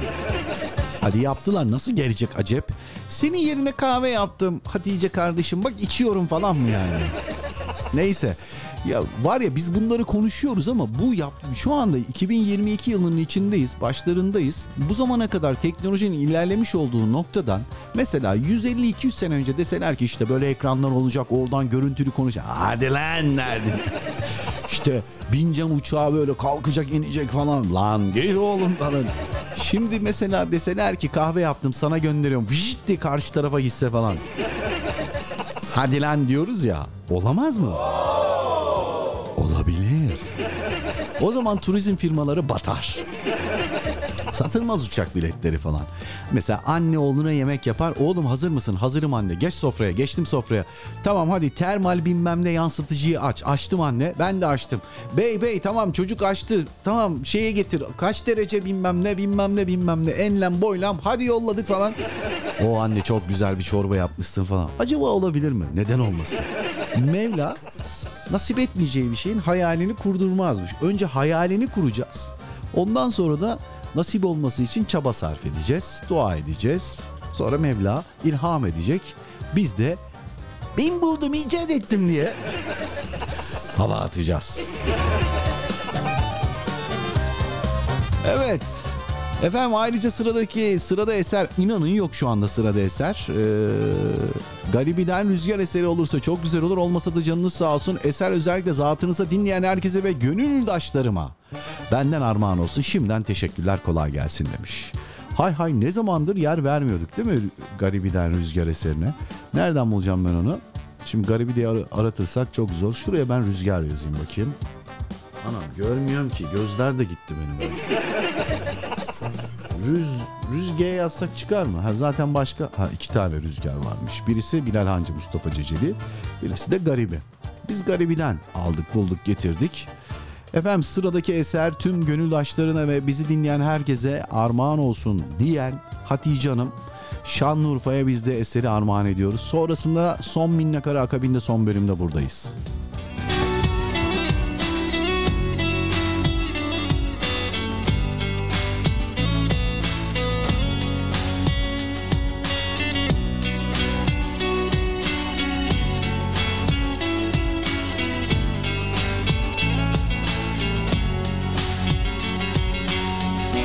Hadi yaptılar nasıl gelecek acep? Senin yerine kahve yaptım Hatice kardeşim bak içiyorum falan mı yani? Neyse ya var ya biz bunları konuşuyoruz ama bu yap şu anda 2022 yılının içindeyiz, başlarındayız. Bu zamana kadar teknolojinin ilerlemiş olduğu noktadan mesela 150-200 sene önce deseler ki işte böyle ekranlar olacak, oradan görüntülü konuşacak. Hadi lan nerede? işte bineceğim uçağa böyle kalkacak inecek falan. Lan gel oğlum falan. Şimdi mesela deseler ki kahve yaptım sana gönderiyorum. Vişt diye karşı tarafa gitse falan. Hadi lan diyoruz ya. Olamaz mı? Olabilir. O zaman turizm firmaları batar. Satılmaz uçak biletleri falan. Mesela anne oğluna yemek yapar. Oğlum hazır mısın? Hazırım anne. Geç sofraya. Geçtim sofraya. Tamam hadi termal bilmem ne yansıtıcıyı aç. Açtım anne. Ben de açtım. Bey bey tamam çocuk açtı. Tamam şeye getir. Kaç derece bilmem ne bilmem ne bilmem ne. Enlem boylam. Hadi yolladık falan. O anne çok güzel bir çorba yapmışsın falan. Acaba olabilir mi? Neden olmasın? Mevla nasip etmeyeceği bir şeyin hayalini kurdurmazmış. Önce hayalini kuracağız. Ondan sonra da nasip olması için çaba sarf edeceğiz, dua edeceğiz. Sonra Mevla ilham edecek. Biz de ben buldum icat ettim diye hava atacağız. Evet. Efendim ayrıca sıradaki sırada eser inanın yok şu anda sırada eser. Ee, Garibi'den rüzgar eseri olursa çok güzel olur. Olmasa da canınız sağ olsun. Eser özellikle zatınıza dinleyen herkese ve gönüldaşlarıma benden armağan olsun. Şimdiden teşekkürler kolay gelsin demiş. Hay hay ne zamandır yer vermiyorduk değil mi Garibi'den rüzgar eserine? Nereden bulacağım ben onu? Şimdi Garibi diye ar- aratırsak çok zor. Şuraya ben rüzgar yazayım bakayım. Anam görmüyorum ki. Gözler de gitti benim. Rüz, rüzge yazsak çıkar mı? Ha, zaten başka ha, iki tane rüzgar varmış. Birisi Bilal Hancı Mustafa Ceceli. Birisi de Garibi. Biz Garibi'den aldık bulduk getirdik. Efendim sıradaki eser tüm gönül aşlarına ve bizi dinleyen herkese armağan olsun diyen Hatice Hanım. Şanlıurfa'ya biz de eseri armağan ediyoruz. Sonrasında son minnakara akabinde son bölümde buradayız.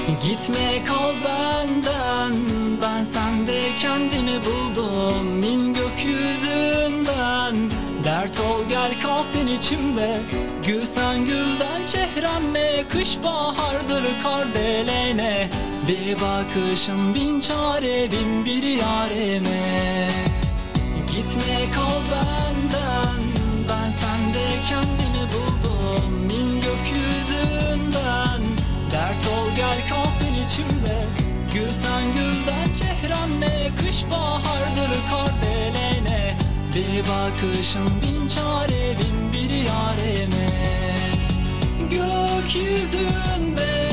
Gitme kal benden Ben sende kendimi buldum. İn gökyüzünden Dert ol gel kalsın içimde. Gül sen gülden çehremle Kış bahardır kardelene Bir bakışın bin çare Bin bir yareme. Gitme kal benden Dert ol gel kalsın içimde. Gül sen gülden çehremle Kış bahardır kardelene Bir bakışın bin çare bin bir yareme. Gökyüzünde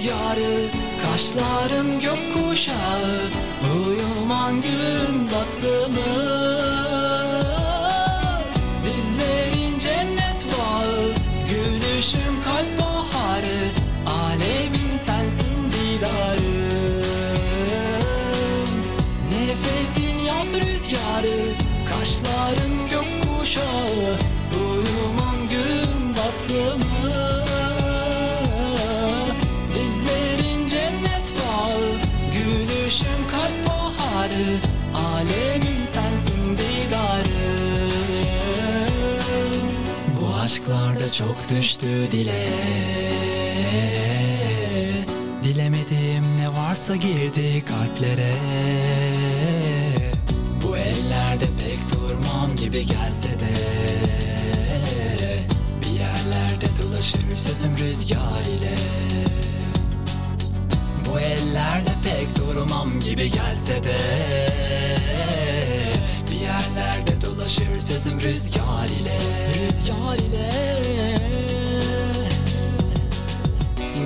rüzgarı Kaşların gökkuşağı Uyuman gün batımı çok düştü dile. Dilemedim ne varsa girdi kalplere. Bu ellerde pek durmam gibi gelse de. Bir yerlerde dolaşır sözüm rüzgar ile. Bu ellerde pek durmam gibi gelse de. Bir yerlerde dolaşır sözüm rüzgar ile. Rüzgar ile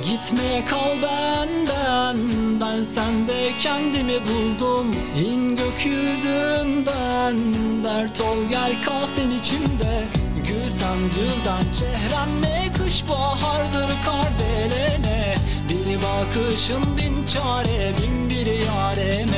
Gitme kal benden Ben sende kendimi buldum. İn gökyüzünden Dert ol gel kal sen içimde. Gül sen gülden çehremle Kış bahardır kardelene Bir bakışın bin çare Bin bir yareme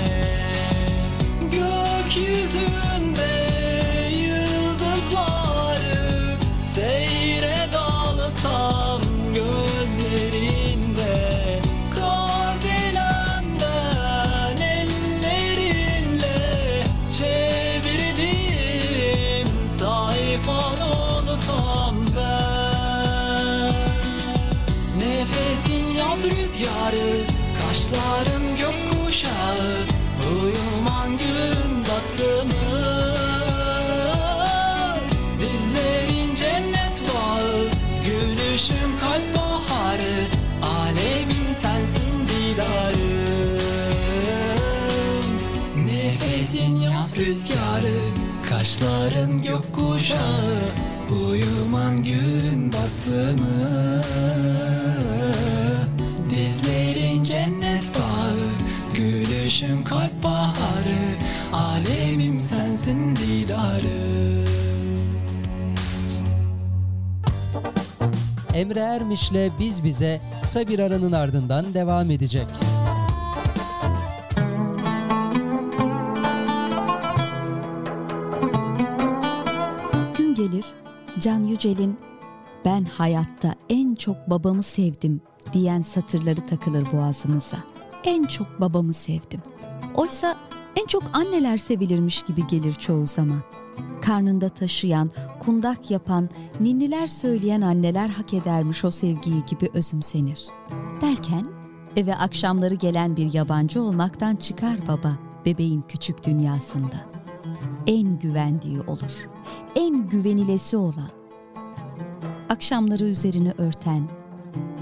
rüzgarı Kaşların gökkuşağı Uyuman gün batımı Dizlerin cennet bağı Gülüşün kalp baharı Alemim sensin didarım Emre Ermiş'le Biz Bize kısa bir aranın ardından devam edecek. Can Yücel'in ben hayatta en çok babamı sevdim diyen satırları takılır boğazımıza. En çok babamı sevdim. Oysa en çok anneler sevilirmiş gibi gelir çoğu zaman. Karnında taşıyan, kundak yapan, ninniler söyleyen anneler hak edermiş o sevgiyi gibi özümsenir. Derken eve akşamları gelen bir yabancı olmaktan çıkar baba bebeğin küçük dünyasında. En güvendiği olur, en güvenilesi olan. Akşamları üzerini örten,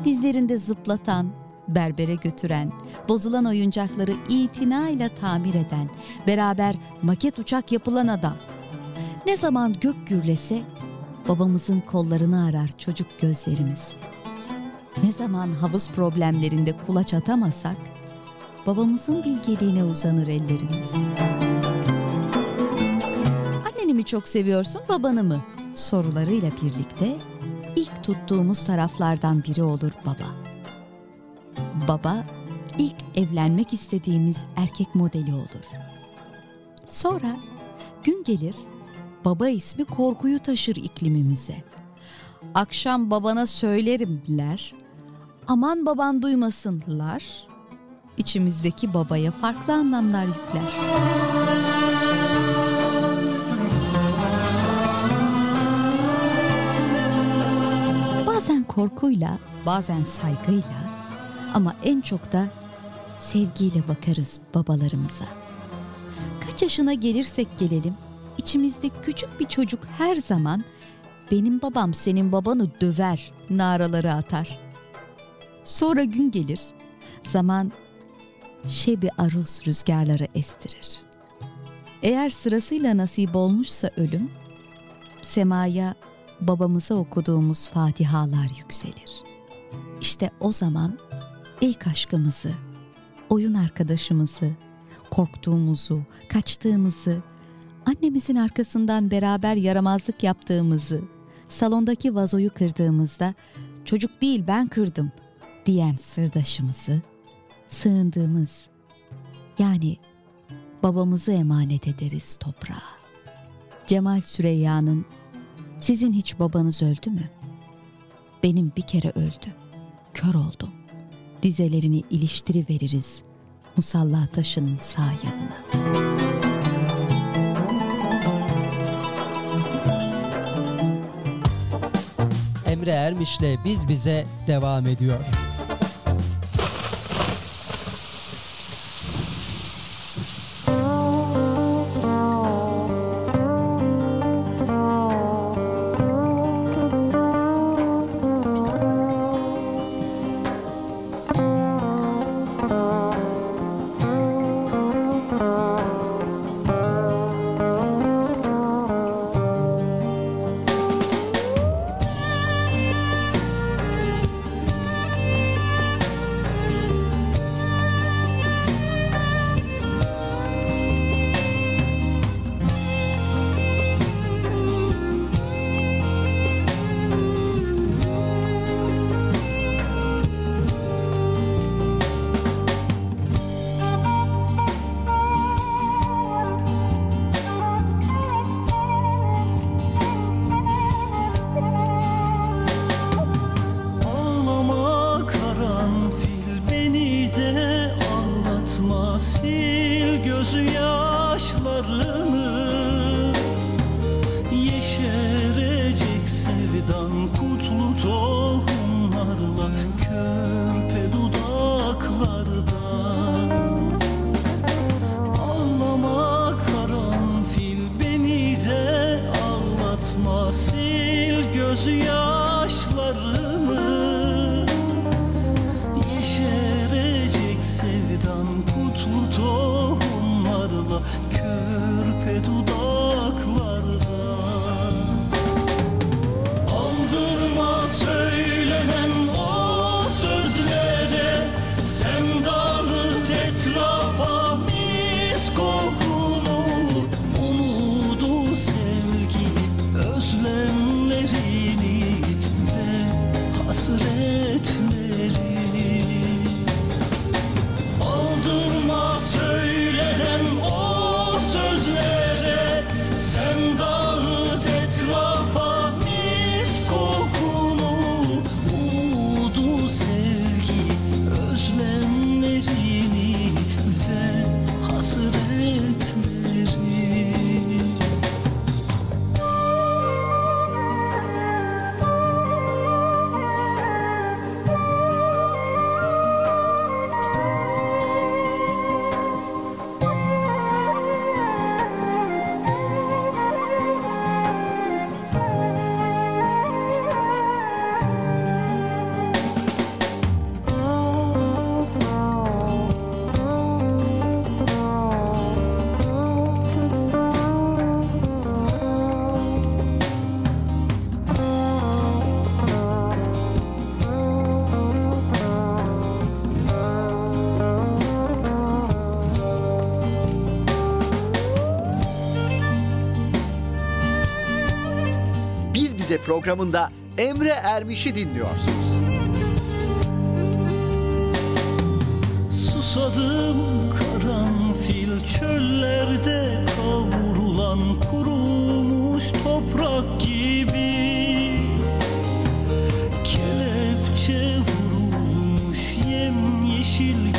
dizlerinde zıplatan, berbere götüren, bozulan oyuncakları itinayla tamir eden, beraber maket uçak yapılan adam. Ne zaman gök gürlese babamızın kollarını arar çocuk gözlerimiz. Ne zaman havuz problemlerinde kulaç atamasak babamızın bilgeliğine uzanır ellerimiz. Çok seviyorsun babanı mı? Sorularıyla birlikte ilk tuttuğumuz taraflardan biri olur baba. Baba ilk evlenmek istediğimiz erkek modeli olur. Sonra gün gelir baba ismi korkuyu taşır iklimimize. Akşam babana söylerimler, aman baban duymasınlar. İçimizdeki babaya farklı anlamlar yükler. Korkuyla, bazen saygıyla ama en çok da sevgiyle bakarız babalarımıza. Kaç yaşına gelirsek gelelim, içimizde küçük bir çocuk her zaman benim babam senin babanı döver naraları atar. Sonra gün gelir, zaman şebi aruz rüzgarları estirir. Eğer sırasıyla nasip olmuşsa ölüm, semaya babamıza okuduğumuz fatihalar yükselir. İşte o zaman ilk aşkımızı, oyun arkadaşımızı, korktuğumuzu, kaçtığımızı, annemizin arkasından beraber yaramazlık yaptığımızı, salondaki vazoyu kırdığımızda çocuk değil ben kırdım diyen sırdaşımızı, sığındığımız yani babamızı emanet ederiz toprağa. Cemal Süreyya'nın sizin hiç babanız öldü mü? Benim bir kere öldü. Kör oldum. Dizelerini iliştiri veririz musalla taşının sağ yanına. Emre Ermiş'le Biz Bize devam ediyor. Programında Emre Ermiş'i dinliyorsunuz. Susadım karanfil çöllerde kavrulan kurumuş toprak gibi Kelepçe vurulmuş yem yeşil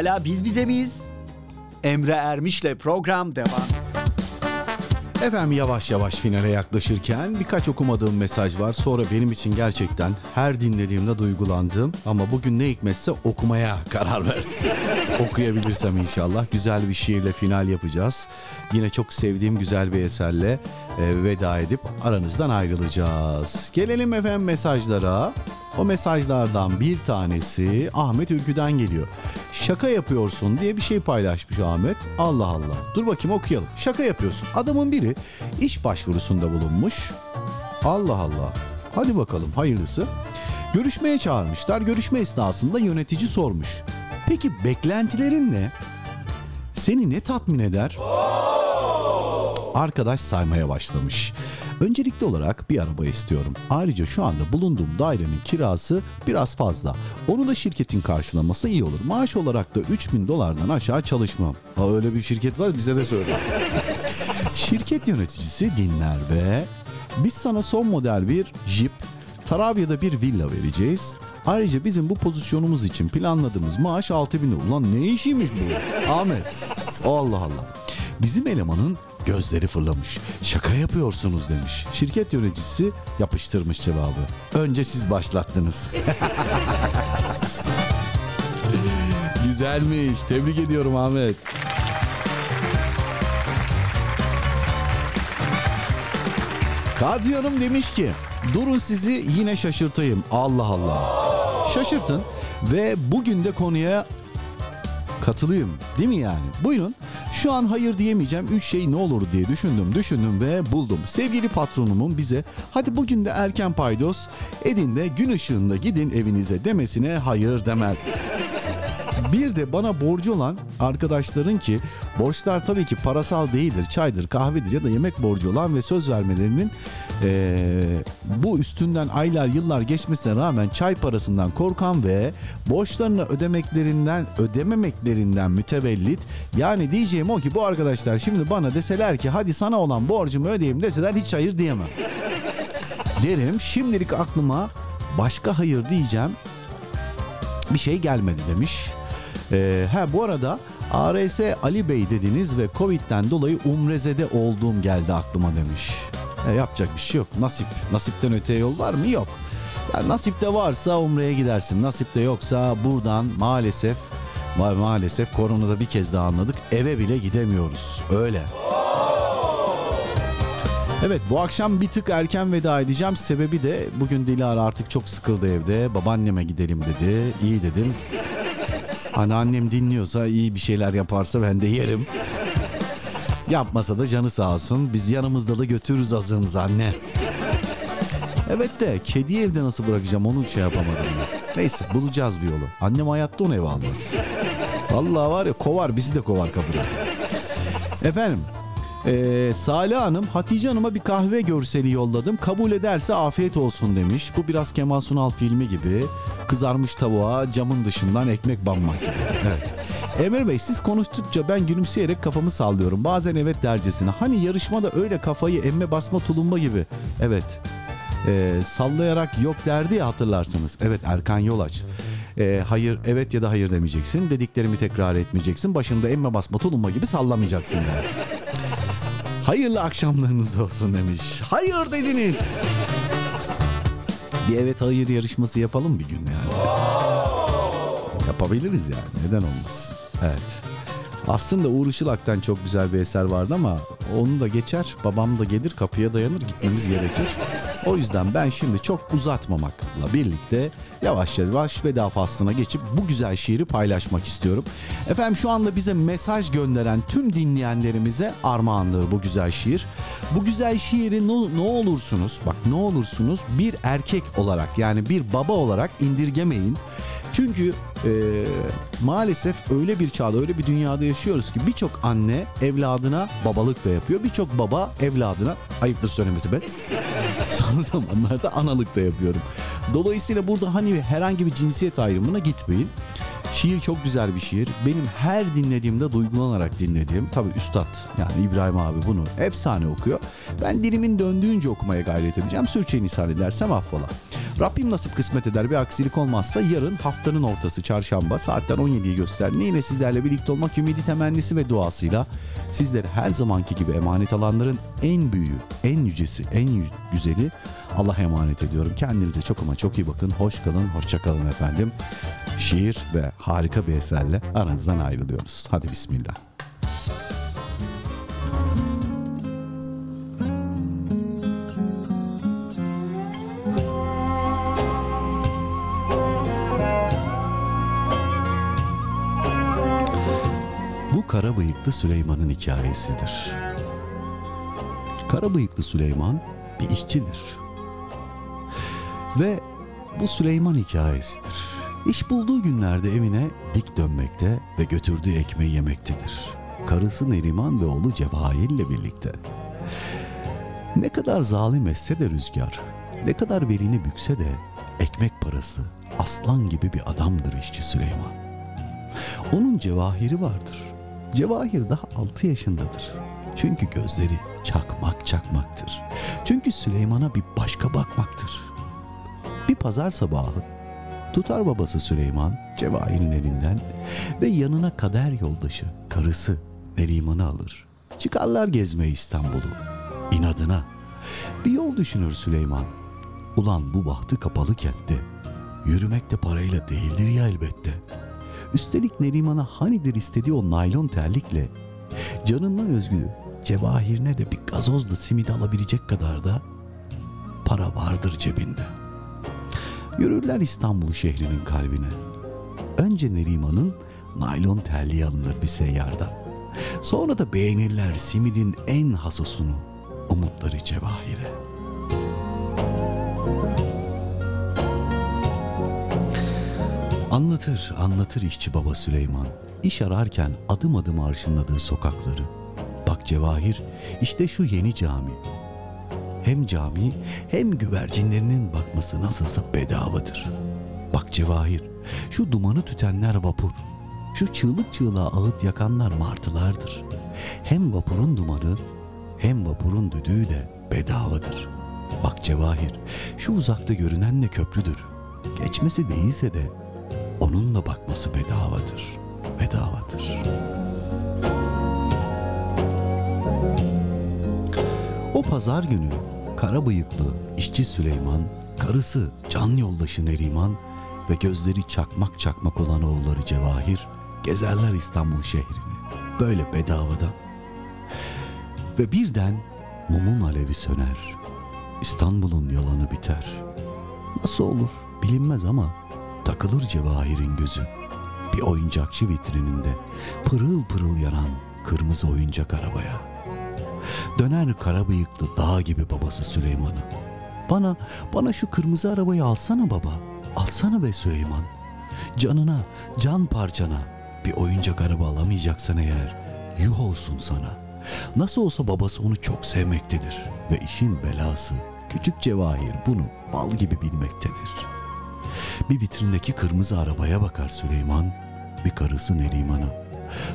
Hala biz bize miyiz? Emre Ermiş'le program devam. Efendim yavaş yavaş finale yaklaşırken birkaç okumadığım mesaj var. Sonra benim için gerçekten her dinlediğimde duygulandığım ama bugün ne hikmetse okumaya karar ver. Okuyabilirsem inşallah güzel bir şiirle final yapacağız. Yine çok sevdiğim güzel bir eserle e, veda edip aranızdan ayrılacağız. Gelelim efendim mesajlara. O mesajlardan bir tanesi Ahmet Ülkü'den geliyor. Şaka yapıyorsun diye bir şey paylaşmış Ahmet. Allah Allah. Dur bakayım okuyalım. Şaka yapıyorsun. Adamın biri iş başvurusunda bulunmuş. Allah Allah. Hadi bakalım hayırlısı. Görüşmeye çağırmışlar. Görüşme esnasında yönetici sormuş. Peki beklentilerin ne? Seni ne tatmin eder? Arkadaş saymaya başlamış. Öncelikli olarak bir araba istiyorum. Ayrıca şu anda bulunduğum dairenin kirası biraz fazla. Onu da şirketin karşılaması iyi olur. Maaş olarak da 3000 dolardan aşağı çalışmam. Ha öyle bir şirket var bize de söyle. Şirket yöneticisi dinler ve biz sana son model bir Jeep, Tarabya'da bir villa vereceğiz. Ayrıca bizim bu pozisyonumuz için planladığımız maaş 6000 lira. Ulan ne işiymiş bu? Ahmet. Allah Allah. Bizim elemanın gözleri fırlamış. Şaka yapıyorsunuz demiş. Şirket yöneticisi yapıştırmış cevabı. Önce siz başlattınız. Güzelmiş. Tebrik ediyorum Ahmet. Hanım demiş ki durun sizi yine şaşırtayım. Allah Allah. Şaşırtın ve bugün de konuya katılayım değil mi yani? Buyurun. Şu an hayır diyemeyeceğim. Üç şey ne olur diye düşündüm, düşündüm ve buldum. Sevgili patronumun bize hadi bugün de erken paydos edin de gün ışığında gidin evinize demesine hayır demel. Bir de bana borcu olan arkadaşların ki borçlar tabii ki parasal değildir, çaydır, kahvedir ya da yemek borcu olan ve söz vermelerinin eee, bu üstünden aylar yıllar geçmesine rağmen çay parasından korkan ve borçlarını ödemeklerinden ödememeklerinden mütevellit yani diyeceğim o ki bu arkadaşlar şimdi bana deseler ki hadi sana olan borcumu ödeyeyim deseler hiç hayır diyemem. Derim şimdilik aklıma başka hayır diyeceğim bir şey gelmedi demiş. Ee, ha bu arada ARS Ali Bey dediniz ve Covid'den dolayı Umreze'de olduğum geldi aklıma demiş. E, yapacak bir şey yok. Nasip. Nasipten öteye yol var mı? Yok. Ya nasipte varsa Umre'ye gidersin. Nasipte yoksa buradan maalesef ma- maalesef koronada bir kez daha anladık. Eve bile gidemiyoruz. Öyle. Evet bu akşam bir tık erken veda edeceğim. Sebebi de bugün Dilara artık çok sıkıldı evde. Babaanneme gidelim dedi. İyi dedim. Hani annem dinliyorsa iyi bir şeyler yaparsa ben de yerim. Yapmasa da canı sağ olsun. Biz yanımızda da götürürüz azığımızı anne. Evet de kediyi evde nasıl bırakacağım onu şey yapamadım. ben. Neyse bulacağız bir yolu. Annem hayatta onu eve almaz. Vallahi var ya kovar bizi de kovar kapıda. Efendim ee, Salih Hanım Hatice Hanım'a bir kahve görseli yolladım. Kabul ederse afiyet olsun demiş. Bu biraz Kemal Sunal filmi gibi. Kızarmış tavuğa camın dışından ekmek banmak. Evet. Emir Bey siz konuştukça ben gülümseyerek kafamı sallıyorum. Bazen evet dercesine. Hani yarışmada öyle kafayı emme basma tulumba gibi. Evet. Ee, sallayarak yok derdi ya hatırlarsınız. Evet Erkan Yolaç. Ee, hayır evet ya da hayır demeyeceksin. Dediklerimi tekrar etmeyeceksin. Başında emme basma tulumba gibi sallamayacaksın derdi. Hayırlı akşamlarınız olsun demiş. Hayır dediniz. Bir evet hayır yarışması yapalım bir gün yani. Yapabiliriz yani neden olmasın. Evet. Aslında Uğur Işılak'tan çok güzel bir eser vardı ama onu da geçer. Babam da gelir kapıya dayanır gitmemiz gerekir. O yüzden ben şimdi çok uzatmamakla birlikte yavaş yavaş veda faslına geçip bu güzel şiiri paylaşmak istiyorum. Efendim şu anda bize mesaj gönderen tüm dinleyenlerimize armağanlığı bu güzel şiir. Bu güzel şiiri ne, ne olursunuz bak ne olursunuz bir erkek olarak yani bir baba olarak indirgemeyin. Çünkü e, maalesef öyle bir çağda öyle bir dünyada yaşıyoruz ki birçok anne evladına babalık da yapıyor. Birçok baba evladına ayıptır söylemesi ben. Son zamanlarda analık da yapıyorum. Dolayısıyla burada hani herhangi bir cinsiyet ayrımına gitmeyin. Şiir çok güzel bir şiir. Benim her dinlediğimde duygulanarak dinlediğim. Tabii üstad yani İbrahim abi bunu efsane okuyor. Ben dilimin döndüğünce okumaya gayret edeceğim. Sürçülisan edersem affola. Rabbim nasip kısmet eder bir aksilik olmazsa yarın haftanın ortası çarşamba saatler 17'yi gösterdiğinde yine sizlerle birlikte olmak ümidi temennisi ve duasıyla sizleri her zamanki gibi emanet alanların en büyüğü, en yücesi, en güzeli Allah'a emanet ediyorum. Kendinize çok ama çok iyi bakın. Hoş kalın, hoşça kalın efendim. Şiir ve harika bir eserle aranızdan ayrılıyoruz. Hadi bismillah. Bu kara bıyıklı Süleyman'ın hikayesidir. Kara bıyıklı Süleyman bir işçidir. Ve bu Süleyman hikayesidir. İş bulduğu günlerde evine dik dönmekte ve götürdüğü ekmeği yemektedir. Karısı Neriman ve oğlu Cevahir ile birlikte. Ne kadar zalim etse de rüzgar, ne kadar belini bükse de ekmek parası aslan gibi bir adamdır işçi Süleyman. Onun cevahiri vardır. Cevahir daha 6 yaşındadır. Çünkü gözleri çakmak çakmaktır. Çünkü Süleyman'a bir başka bakmaktır. Bir pazar sabahı tutar babası Süleyman Cevahir'in elinden ve yanına kader yoldaşı karısı Neriman'ı alır. Çıkarlar gezmeye İstanbul'u. İnadına. Bir yol düşünür Süleyman. Ulan bu bahtı kapalı kentte. Yürümek de parayla değildir ya elbette. Üstelik Neriman'a hanidir istediği o naylon terlikle canından özgü cevahirine de bir gazozla simit alabilecek kadar da para vardır cebinde. Yürürler İstanbul şehrinin kalbine. Önce Neriman'ın naylon terliği alınır bir seyyardan. Sonra da beğenirler simidin en hasosunu, umutları cevahire. Anlatır, anlatır işçi baba Süleyman. İş ararken adım adım arşınladığı sokakları. Bak Cevahir, işte şu yeni cami. Hem cami hem güvercinlerinin bakması nasılsa bedavadır. Bak Cevahir, şu dumanı tütenler vapur. Şu çığlık çığlığa ağıt yakanlar martılardır. Hem vapurun dumanı hem vapurun düdüğü de bedavadır. Bak Cevahir, şu uzakta görünen de köprüdür. Geçmesi değilse de onunla bakması bedavadır. Bedavadır. O pazar günü kara bıyıklı işçi Süleyman, karısı can yoldaşı Neriman ve gözleri çakmak çakmak olan oğulları Cevahir gezerler İstanbul şehrini. Böyle bedavadan. Ve birden Mumun alevi söner, İstanbul'un yalanı biter. Nasıl olur bilinmez ama takılır cevahirin gözü. Bir oyuncakçı vitrininde pırıl pırıl yanan kırmızı oyuncak arabaya. Döner kara bıyıklı dağ gibi babası Süleyman'ı. Bana, bana şu kırmızı arabayı alsana baba. Alsana be Süleyman. Canına, can parçana bir oyuncak araba alamayacaksan eğer yuh olsun sana. Nasıl olsa babası onu çok sevmektedir ve işin belası küçük Cevahir bunu bal gibi bilmektedir. Bir vitrindeki kırmızı arabaya bakar Süleyman, bir karısı Neriman'a.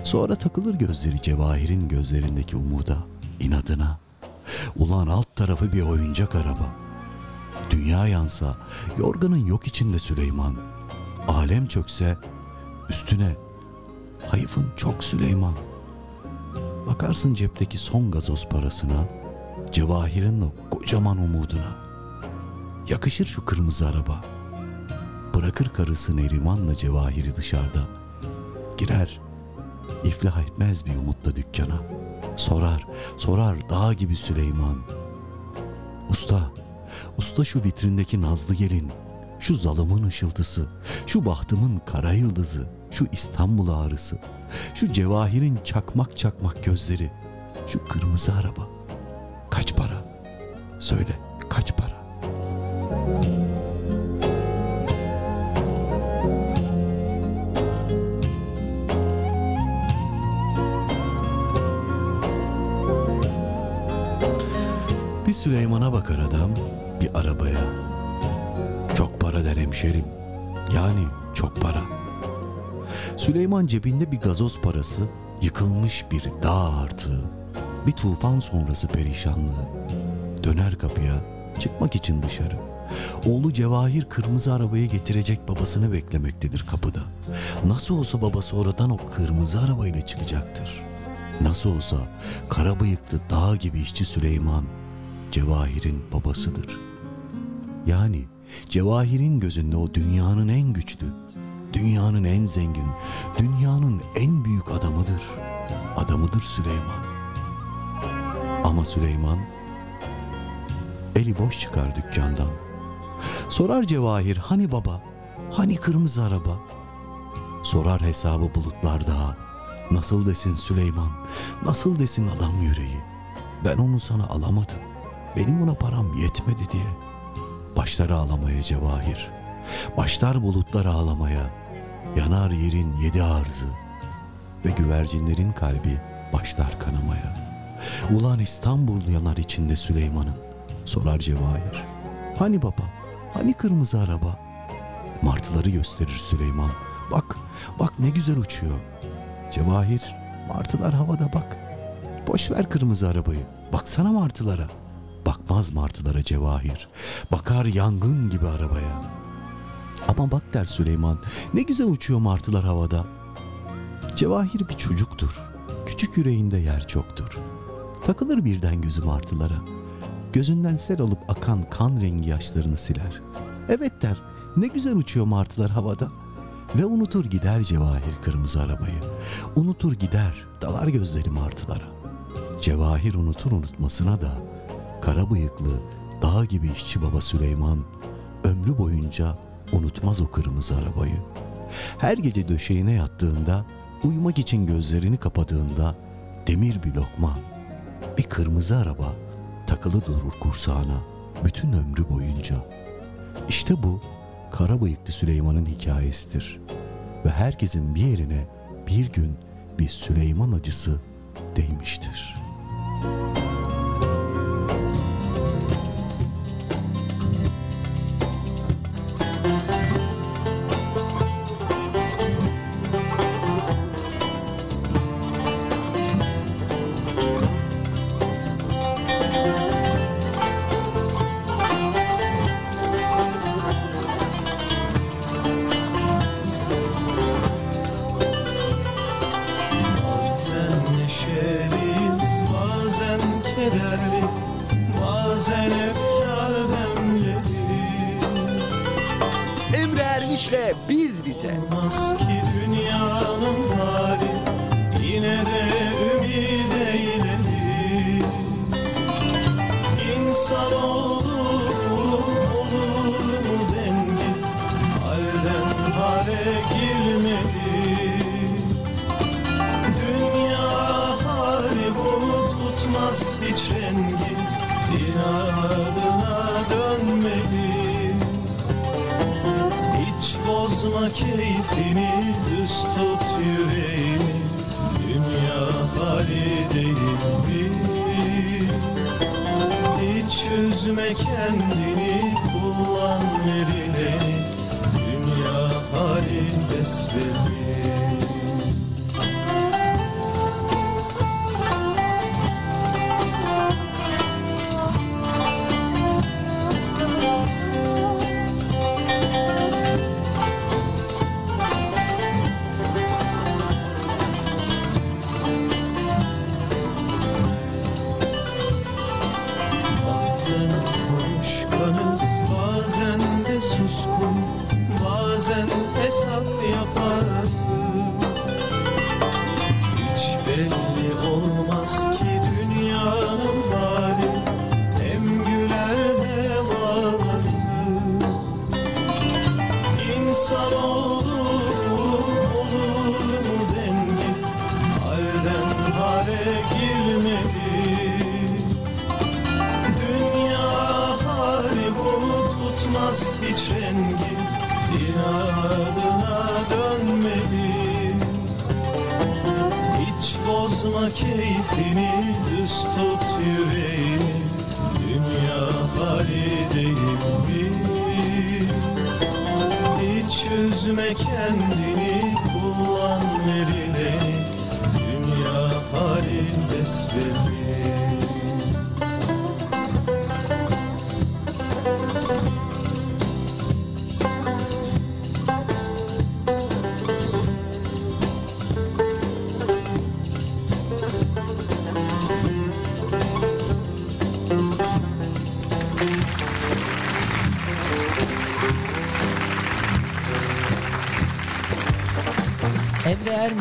Sonra takılır gözleri Cevahir'in gözlerindeki umuda, inadına. Ulan alt tarafı bir oyuncak araba. Dünya yansa, yorganın yok içinde Süleyman. Alem çökse, üstüne hayıfın çok Süleyman. Bakarsın cepteki son gazoz parasına, Cevahir'in o kocaman umuduna. Yakışır şu kırmızı araba. Bırakır karısı Neriman'la Cevahir'i dışarıda. Girer, iflah etmez bir umutla dükkana. Sorar, sorar dağ gibi Süleyman. Usta, usta şu vitrindeki nazlı gelin, şu zalımın ışıltısı, şu bahtımın kara yıldızı, şu İstanbul ağrısı, şu cevahirin çakmak çakmak gözleri, şu kırmızı araba. Kaç para? Söyle, kaç para? Bir Süleyman'a bakar adam, bir arabaya. Çok para der hemşerim. Yani çok para. Süleyman cebinde bir gazoz parası, yıkılmış bir dağ artığı, bir tufan sonrası perişanlığı. Döner kapıya, çıkmak için dışarı. Oğlu Cevahir kırmızı arabayı getirecek babasını beklemektedir kapıda. Nasıl olsa babası oradan o kırmızı arabayla çıkacaktır. Nasıl olsa kara bıyıklı dağ gibi işçi Süleyman Cevahir'in babasıdır. Yani Cevahir'in gözünde o dünyanın en güçlü, dünyanın en zengin, dünyanın en büyük adamıdır. Adamıdır Süleyman. Ama Süleyman eli boş çıkar dükkandan. Sorar Cevahir hani baba, hani kırmızı araba? Sorar hesabı bulutlarda. Nasıl desin Süleyman, nasıl desin adam yüreği? Ben onu sana alamadım. Benim ona param yetmedi diye. Başlar ağlamaya Cevahir. Başlar bulutlar ağlamaya. Yanar yerin yedi arzı. Ve güvercinlerin kalbi başlar kanamaya. Ulan İstanbul yanar içinde Süleyman'ın. Sorar Cevahir. Hani baba? Hani kırmızı araba? Martıları gösterir Süleyman. Bak, bak ne güzel uçuyor. Cevahir, martılar havada bak. Boş ver kırmızı arabayı. Baksana martılara. Bakmaz martılara Cevahir. Bakar yangın gibi arabaya. Ama bak der Süleyman. Ne güzel uçuyor martılar havada. Cevahir bir çocuktur. Küçük yüreğinde yer çoktur. Takılır birden gözü martılara. Gözünden sel olup akan kan rengi yaşlarını siler. Evet der. Ne güzel uçuyor martılar havada. Ve unutur gider Cevahir kırmızı arabayı. Unutur gider dalar gözleri martılara. Cevahir unutur unutmasına da kara bıyıklı dağ gibi işçi baba Süleyman ömrü boyunca unutmaz o kırmızı arabayı. Her gece döşeğine yattığında, uyumak için gözlerini kapadığında demir bir lokma, bir kırmızı araba takılı durur kursağına bütün ömrü boyunca. İşte bu kara bıyıklı Süleyman'ın hikayesidir. Ve herkesin bir yerine bir gün bir Süleyman acısı değmiştir. Bazen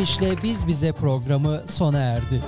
Ermiş'le Biz Bize programı sona erdi.